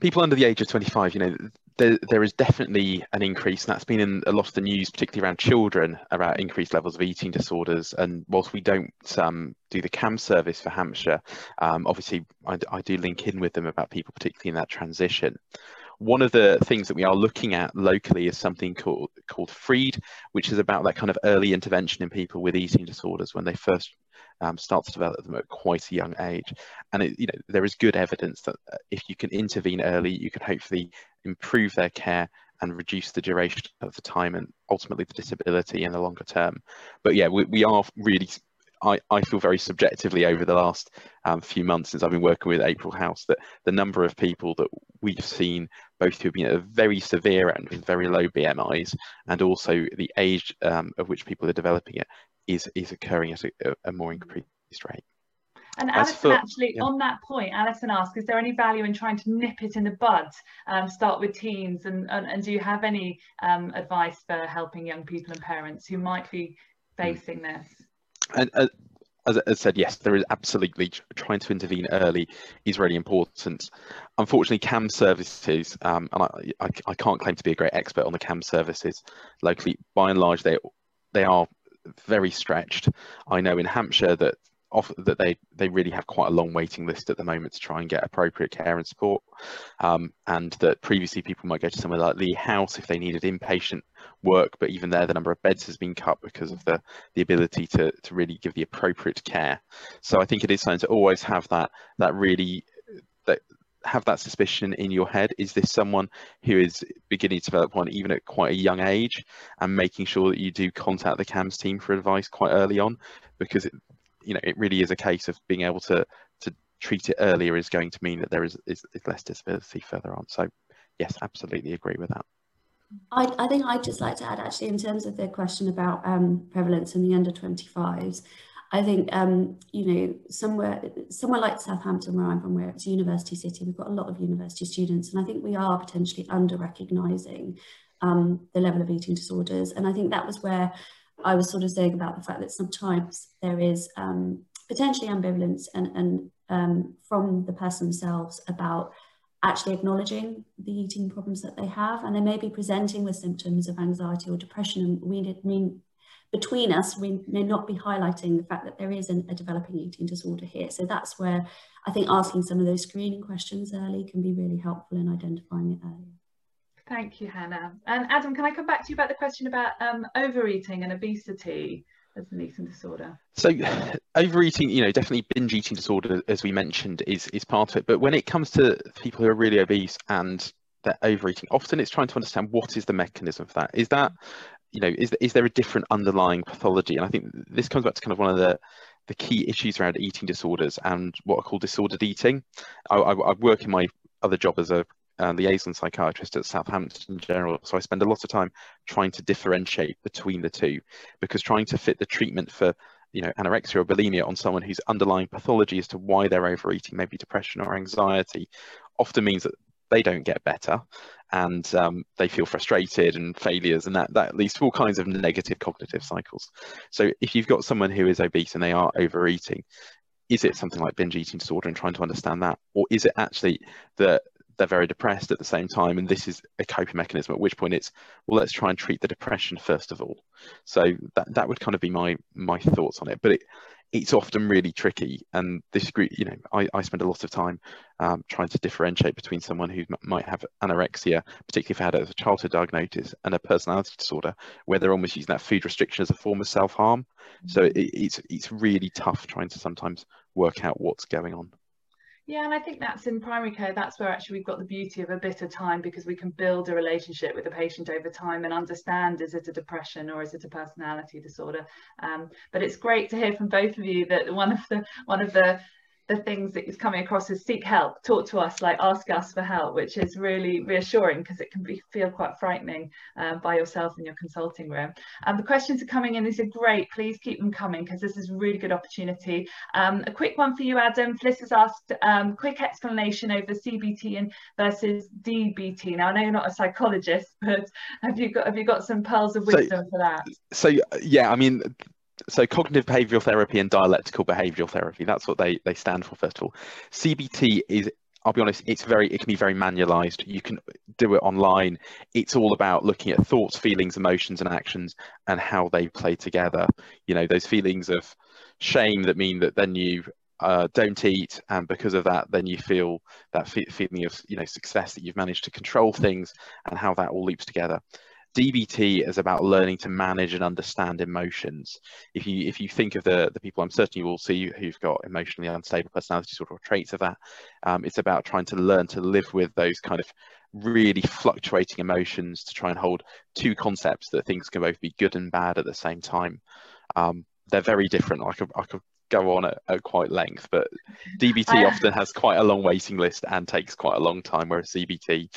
people under the age of 25, you know, there, there is definitely an increase, and that's been in a lot of the news, particularly around children, about increased levels of eating disorders. And whilst we don't um, do the CAMHS service for Hampshire, um, obviously I, I do link in with them about people, particularly in that transition. One of the things that we are looking at locally is something called called FREED, which is about that kind of early intervention in people with eating disorders when they first um, start to develop them at quite a young age. And it, you know there is good evidence that uh, if you can intervene early, you can hopefully improve their care and reduce the duration of the time and ultimately the disability in the longer term. But yeah, we, we are really I, I feel very subjectively over the last um, few months since I've been working with April House that the number of people that we've seen, both who have been at a very severe end with very low BMIs, and also the age um, of which people are developing it, is is occurring at a, a more increased rate. And Alison, for, actually, yeah. on that point, Alison asked, is there any value in trying to nip it in the bud, um, start with teens, and, and, and, do you have any um, advice for helping young people and parents who might be hmm. facing this? and uh, as I said, yes, there is absolutely trying to intervene early is really important. Unfortunately, CAMHS services, um, and I, I, I, can't claim to be a great expert on the CAMHS services locally. By and large, they they are very stretched. I know in Hampshire that off, that they they really have quite a long waiting list at the moment to try and get appropriate care and support. Um, and that previously people might go to somewhere like Leigh House if they needed inpatient work but even there the number of beds has been cut because of the the ability to to really give the appropriate care. So I think it is something to always have that that really that have that suspicion in your head. Is this someone who is beginning to develop one even at quite a young age? And making sure that you do contact the CAMHS team for advice quite early on because it, you know, it really is a case of being able to to treat it earlier is going to mean that there is, is, is less disability further on. So yes, absolutely agree with that. I, I think I'd just like to add actually in terms of the question about um, prevalence in the under 25s, I think, um, you know, somewhere somewhere like Southampton, where I'm from, where it's a university city, we've got a lot of university students, and I think we are potentially under recognising um, the level of eating disorders. And I think that was where I was sort of saying about the fact that sometimes there is um, potentially ambivalence and, and um, from the person themselves about actually acknowledging the eating problems that they have. And they may be presenting with symptoms of anxiety or depression. And we did mean between us we may not be highlighting the fact that there is an, a developing eating disorder here. So that's where I think asking some of those screening questions early can be really helpful in identifying it early. Thank you, Hana. And Adam, can I come back to you about the question about um, overeating and obesity as an eating disorder? So overeating, you know, definitely binge eating disorder, as we mentioned, is, is part of it. But when it comes to people who are really obese and they're overeating, often it's trying to understand what is the mechanism for that. Is that, you know, is, is there a different underlying pathology? And I think this comes back to kind of one of the the key issues around eating disorders and what are called disordered eating. I, I, I work in my other job as a uh, liaison psychiatrist at Southampton General. So I spend a lot of time trying to differentiate between the two because trying to fit the treatment for you know, anorexia or bulimia on someone whose underlying pathology as to why they're overeating, maybe depression or anxiety, often means that they don't get better and um, they feel frustrated and failures and that, that leads to all kinds of negative cognitive cycles. So if you've got someone who is obese and they are overeating, is it something like binge eating disorder and trying to understand that? Or is it actually that they're very depressed at the same time and this is a coping mechanism at which point it's well let's try and treat the depression first of all. So that that would kind of be my my thoughts on it but it it's often really tricky and this group you know i, I spend a lot of time um, trying to differentiate between someone who might have anorexia particularly if they had it as a childhood diagnosis and a personality disorder where they're almost using that food restriction as a form of self-harm. So it, it's it's really tough trying to sometimes work out what's going on yeah, and I think that's in primary care, that's where actually we've got the beauty of a bit of time because we can build a relationship with the patient over time and understand is it a depression or is it a personality disorder. Um, but it's great to hear from both of you that one of the one of the the things that is coming across is seek help, talk to us, like ask us for help, which is really reassuring because it can be feel quite frightening uh, by yourself in your consulting room. And um, the questions are coming in, these are great, please keep them coming because this is a really good opportunity. Um, a quick one for you, Adam. Fliss has asked, um, quick explanation over CBT and versus DBT. Now I know you're not a psychologist, (laughs) but have you got have you got some pearls of wisdom so, for that? So yeah, I mean so cognitive behavioral therapy and dialectical behavioral therapy that's what they they stand for first of all cbt is I'll be honest, it's very, it can be very manualized. You can do it online. It's all about looking at thoughts, feelings, emotions, and actions and how they play together. You know, those feelings of shame that mean that then you uh, don't eat, and because of that, then you feel that feeling of, you know, success that you've managed to control things and how that all loops together. DBT is about learning to manage and understand emotions. If you if you think of the the people I'm certain you will see who've got emotionally unstable personality sort of traits of that, um, it's about trying to learn to live with those kind of really fluctuating emotions to try and hold two concepts that things can both be good and bad at the same time. Um, they're very different. I could, I could go on at, at quite length, but DBT often has quite a long waiting list and takes quite a long time, whereas CBT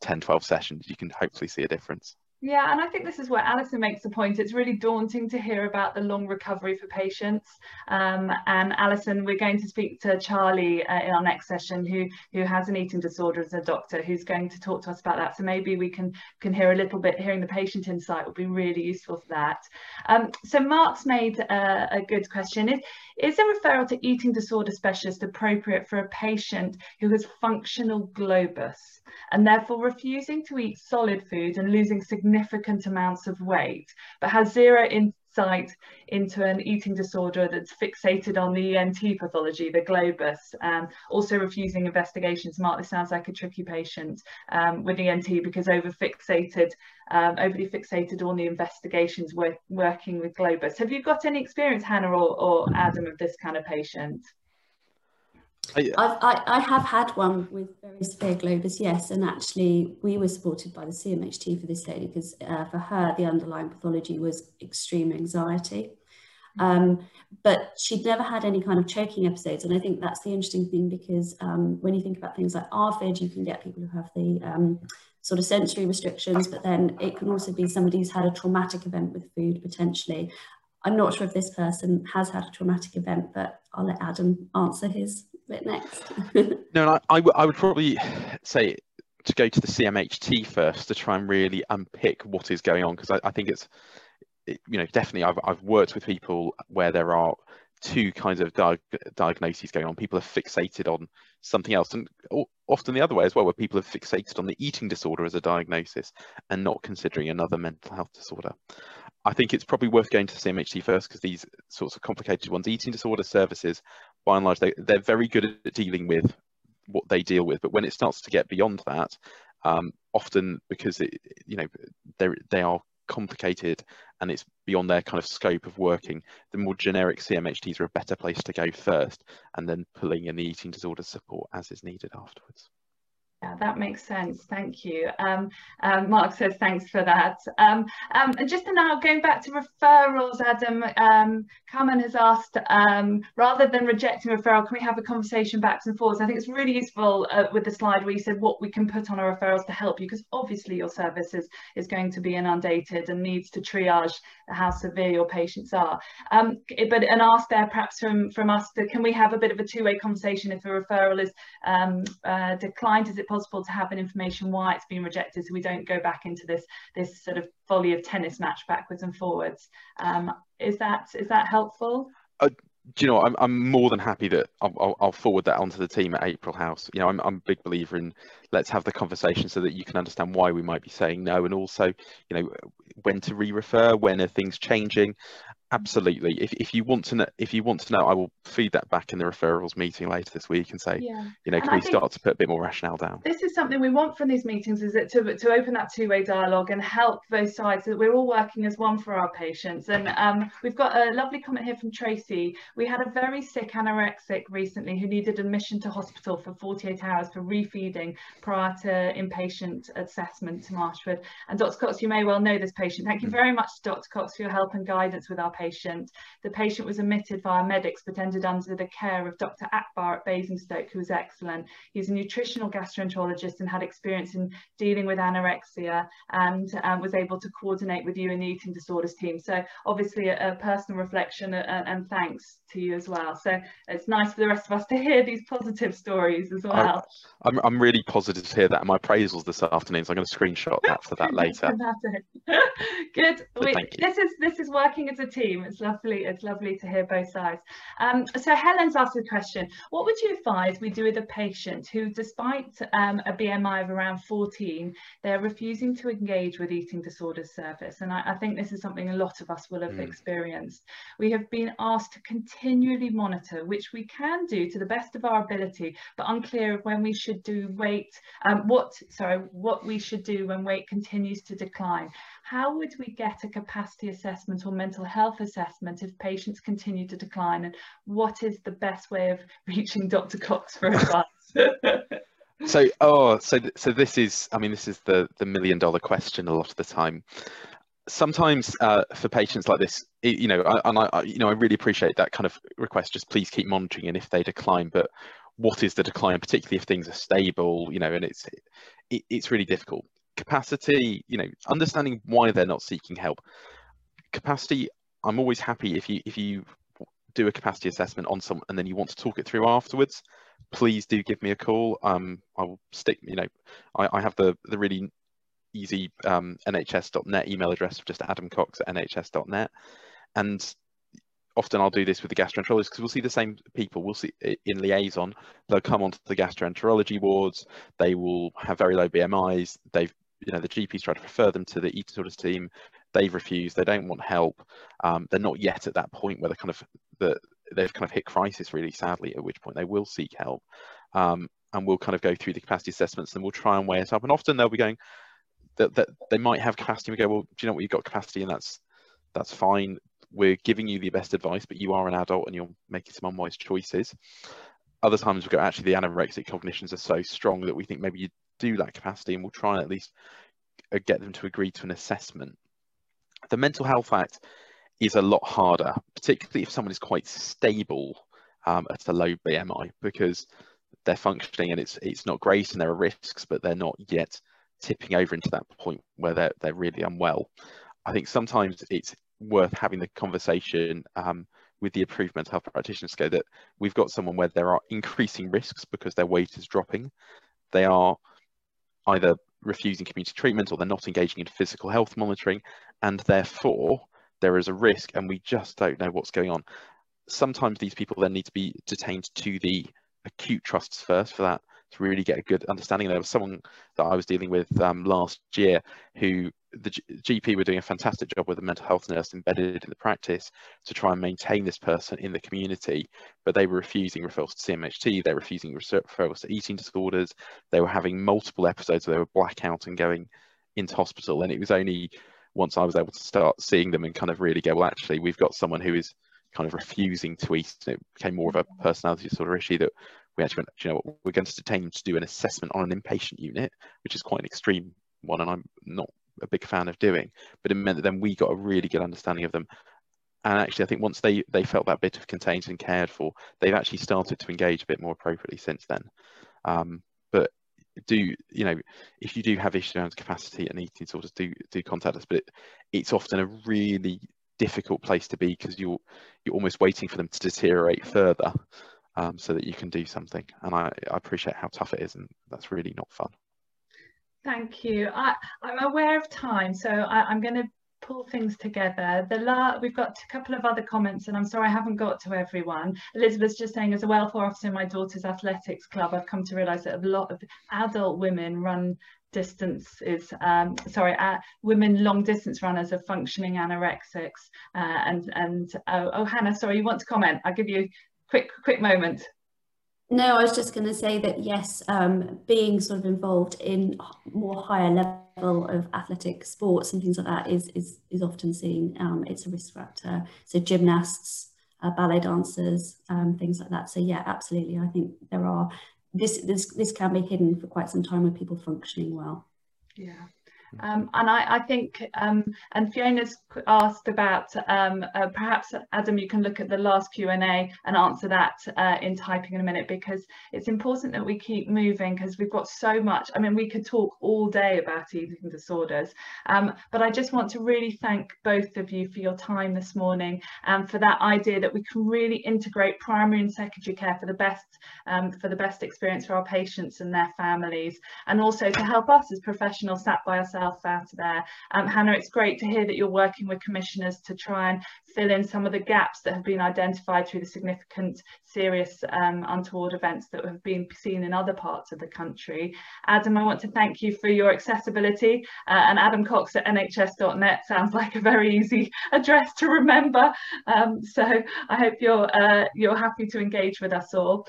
10, 12 sessions, you can hopefully see a difference. Yeah, and I think this is where Alison makes the point. It's really daunting to hear about the long recovery for patients. Um, and Alison, we're going to speak to Charlie uh, in our next session, who who has an eating disorder as a doctor, who's going to talk to us about that. So maybe we can can hear a little bit. Hearing the patient insight would be really useful for that. Um, so Mark's made a, a good question. Is is a referral to eating disorder specialist appropriate for a patient who has functional globus and therefore refusing to eat solid food and losing significant amounts of weight, but has zero insight into an eating disorder that's fixated on the ENT pathology, the globus, um, also refusing investigations. Mark, this sounds like a tricky patient um, with ENT because over fixated, um, overly fixated on the investigations work, working with globus. Have you got any experience, Hana or, or Adam, of this kind of patient? I've, I, I have had one with very severe globus, yes, and actually we were supported by the CMHT for this lady because uh, for her the underlying pathology was extreme anxiety. Um, but she'd never had any kind of choking episodes, and I think that's the interesting thing because um, when you think about things like ARFID, you can get people who have the um, sort of sensory restrictions, but then it can also be somebody who's had a traumatic event with food potentially. I'm not sure if this person has had a traumatic event, but I'll let Adam answer his bit next. no, I, I would probably say to go to the CMHT first to try and really unpick what is going on because I, I, think it's, it, you know, definitely I've, I've worked with people where there are two kinds of di diagnoses going on. People are fixated on something else, and often the other way as well, where people are fixated on the eating disorder as a diagnosis and not considering another mental health disorder. I think it's probably worth going to CMHT first because these sorts of complicated ones, eating disorder services, by and large, they, they're very good at dealing with what they deal with. But when it starts to get beyond that, um, often because it, you know they they are complicated and it's beyond their kind of scope of working, the more generic CMHTs are a better place to go first, and then pulling in the eating disorder support as is needed afterwards. Yeah, that makes sense. Thank you. Um, um, Mark says thanks for that. Um, um and just now going back to referrals, Adam, um, Carmen has asked, um, rather than rejecting referral, can we have a conversation backs and forwards? I think it's really useful uh, with the slide where you said what we can put on our referrals to help you, because obviously your service is, is going to be inundated and needs to triage how severe your patients are. but and ask there perhaps from, from us, to, can we have a bit of a two-way conversation if a referral is uh, declined? Is it possible to have an information why it's been rejected so we don't go back into this this sort of volley of tennis match backwards and forwards. Um, is that is that helpful? Uh, do you know I'm, I'm more than happy that I'll, I'll, forward that onto the team at April House. You know I'm, I'm a big believer in let's have the conversation so that you can understand why we might be saying no and also you know when to re-refer when are things changing absolutely. If, if you want to know if you want to know i will feed that back in the referrals meeting later this week and say yeah. you know can we start to put a bit more rationale down? this is something we want from these meetings is that to, to open that two-way dialogue and help both sides so that we're all working as one for our patients. And um, we've got a lovely comment here from tracy. We had a very sick anorexic recently who needed admission to hospital for 48 hours for refeeding prior to inpatient assessment to Marchwood and dr cox you may well know this patient. Thank you mm. very much dr cox for your help and guidance with our patient. The patient was admitted via medics but ended under the care of Dr. Akbar at Basingstoke, who was excellent. He's a nutritional gastroenterologist and had experience in dealing with anorexia and um, was able to coordinate with you in the eating disorders team. So obviously a, a personal reflection and, and, thanks to you as well. So it's nice for the rest of us to hear these positive stories as well. I, I'm, I'm really positive to hear that. In my appraisals this afternoon, so I'm going to screenshot that for that (laughs) later. (laughs) Good. We, this is this is working as a team team. It's lovely. It's lovely to hear both sides. Um, so Helen's asked a question. What would you advise we do with a patient who, despite um, a BMI of around 14, they're refusing to engage with eating disorders service? And I, I think this is something a lot of us will have mm. experienced. We have been asked to continually monitor, which we can do to the best of our ability, but unclear of when we should do weight, um, what, sorry, what we should do when weight continues to decline how would we get a capacity assessment or mental health assessment if patients continue to decline and what is the best way of (laughs) reaching Dr. Cox for (laughs) advice? (laughs) so oh so so this is i mean this is the the million dollar question a lot of the time sometimes uh, for patients like this it, you know I, and I you know i really appreciate that kind of request just please keep monitoring and if they decline but what is the decline particularly if things are stable you know and it's it, it's really difficult capacity, you know, understanding why they're not seeking help. Capacity, I'm always happy if you if you do a capacity assessment on some and then you want to talk it through afterwards, please do give me a call. Um, I will stick, you know, I, I have the the really easy um, nhs.net email address of just adam cox at nhs.net. And often I'll do this with the gastroenterologist because we'll see the same people. We'll see in liaison. They'll come onto the gastroenterology wards. They will have very low BMIs. They've you know the GPs try to refer them to the eating team. They've refused. They don't want help. Um, they're not yet at that point where they kind of the they've kind of hit crisis really sadly. At which point they will seek help, um, and we'll kind of go through the capacity assessments and we'll try and weigh it up. And often they'll be going that, that they might have capacity. And we go, well, do you know what? You've got capacity, and that's that's fine. We're giving you the best advice, but you are an adult and you're making some unwise choices. Other times we go, actually, the anorexic cognitions are so strong that we think maybe you do that capacity and we'll try and at least uh, get them to agree to an assessment. The Mental Health Act is a lot harder, particularly if someone is quite stable um, at a low BMI because they're functioning and it's it's not great and there are risks, but they're not yet tipping over into that point where they're they're really unwell. I think sometimes it's worth having the conversation um, with the approved mental health practitioners go that we've got someone where there are increasing risks because their weight is dropping. They are either refusing community treatment or they're not engaging in physical health monitoring, and therefore there is a risk and we just don't know what's going on. Sometimes these people then need to be detained to the acute trusts first for that to really get a good understanding. There was someone that I was dealing with um, last year who the G GP were doing a fantastic job with a mental health nurse embedded in the practice to try and maintain this person in the community, but they were refusing referrals to CMHT, they were refusing referrals to eating disorders, they were having multiple episodes where they were blackout and going into hospital. And it was only once I was able to start seeing them and kind of really go, well, actually, we've got someone who is kind of refusing to eat, and it became more of a personality disorder issue that we actually went, you know what, we're going to detain to do an assessment on an inpatient unit, which is quite an extreme one, and I'm not a big fan of doing. But it meant that then we got a really good understanding of them. And actually, I think once they they felt that bit of contained and cared for, they've actually started to engage a bit more appropriately since then. Um, but do you know if you do have issues around capacity and eating disorders, do do contact us. But it, it's often a really difficult place to be because you're you're almost waiting for them to deteriorate further um, so that you can do something. And I, I appreciate how tough it is, and that's really not fun. Thank you. I, I'm aware of time, so I, am going to pull things together. The la we've got a couple of other comments, and I'm sorry I haven't got to everyone. Elizabeth's just saying, as a welfare officer in my daughter's athletics club, I've come to realise that a lot of adult women run distances, um, sorry, uh, women long distance runners are functioning anorexics. Uh, and and oh, oh, Hana, sorry, you want to comment? I'll give you a quick quick moment. No, I was just going to say that yes, um, being sort of involved in more higher level of athletic sports and things like that is is is often seen. Um, it's a risk factor. So gymnasts, uh, ballet dancers, um, things like that. So yeah, absolutely. I think there are this this this can be hidden for quite some time with people functioning well. Yeah. Um, and I, I think, um, and Fiona's asked about, um, uh, perhaps Adam, you can look at the last Q&A and answer that uh, in typing in a minute, because it's important that we keep moving because we've got so much, I mean, we could talk all day about eating disorders, um, but I just want to really thank both of you for your time this morning and for that idea that we can really integrate primary and secondary care for the best, um, for the best experience for our patients and their families, and also to help us as professionals sat by ourselves out there. Um, Hana, it's great to hear that you're working with commissioners to try and fill in some of the gaps that have been identified through the significant serious um, untoward events that have been seen in other parts of the country. Adam, I want to thank you for your accessibility uh, and Adam Cox at nhs.net sounds (laughs) like a very easy address to remember. Um, so I hope you're, uh, you're happy to engage with us all.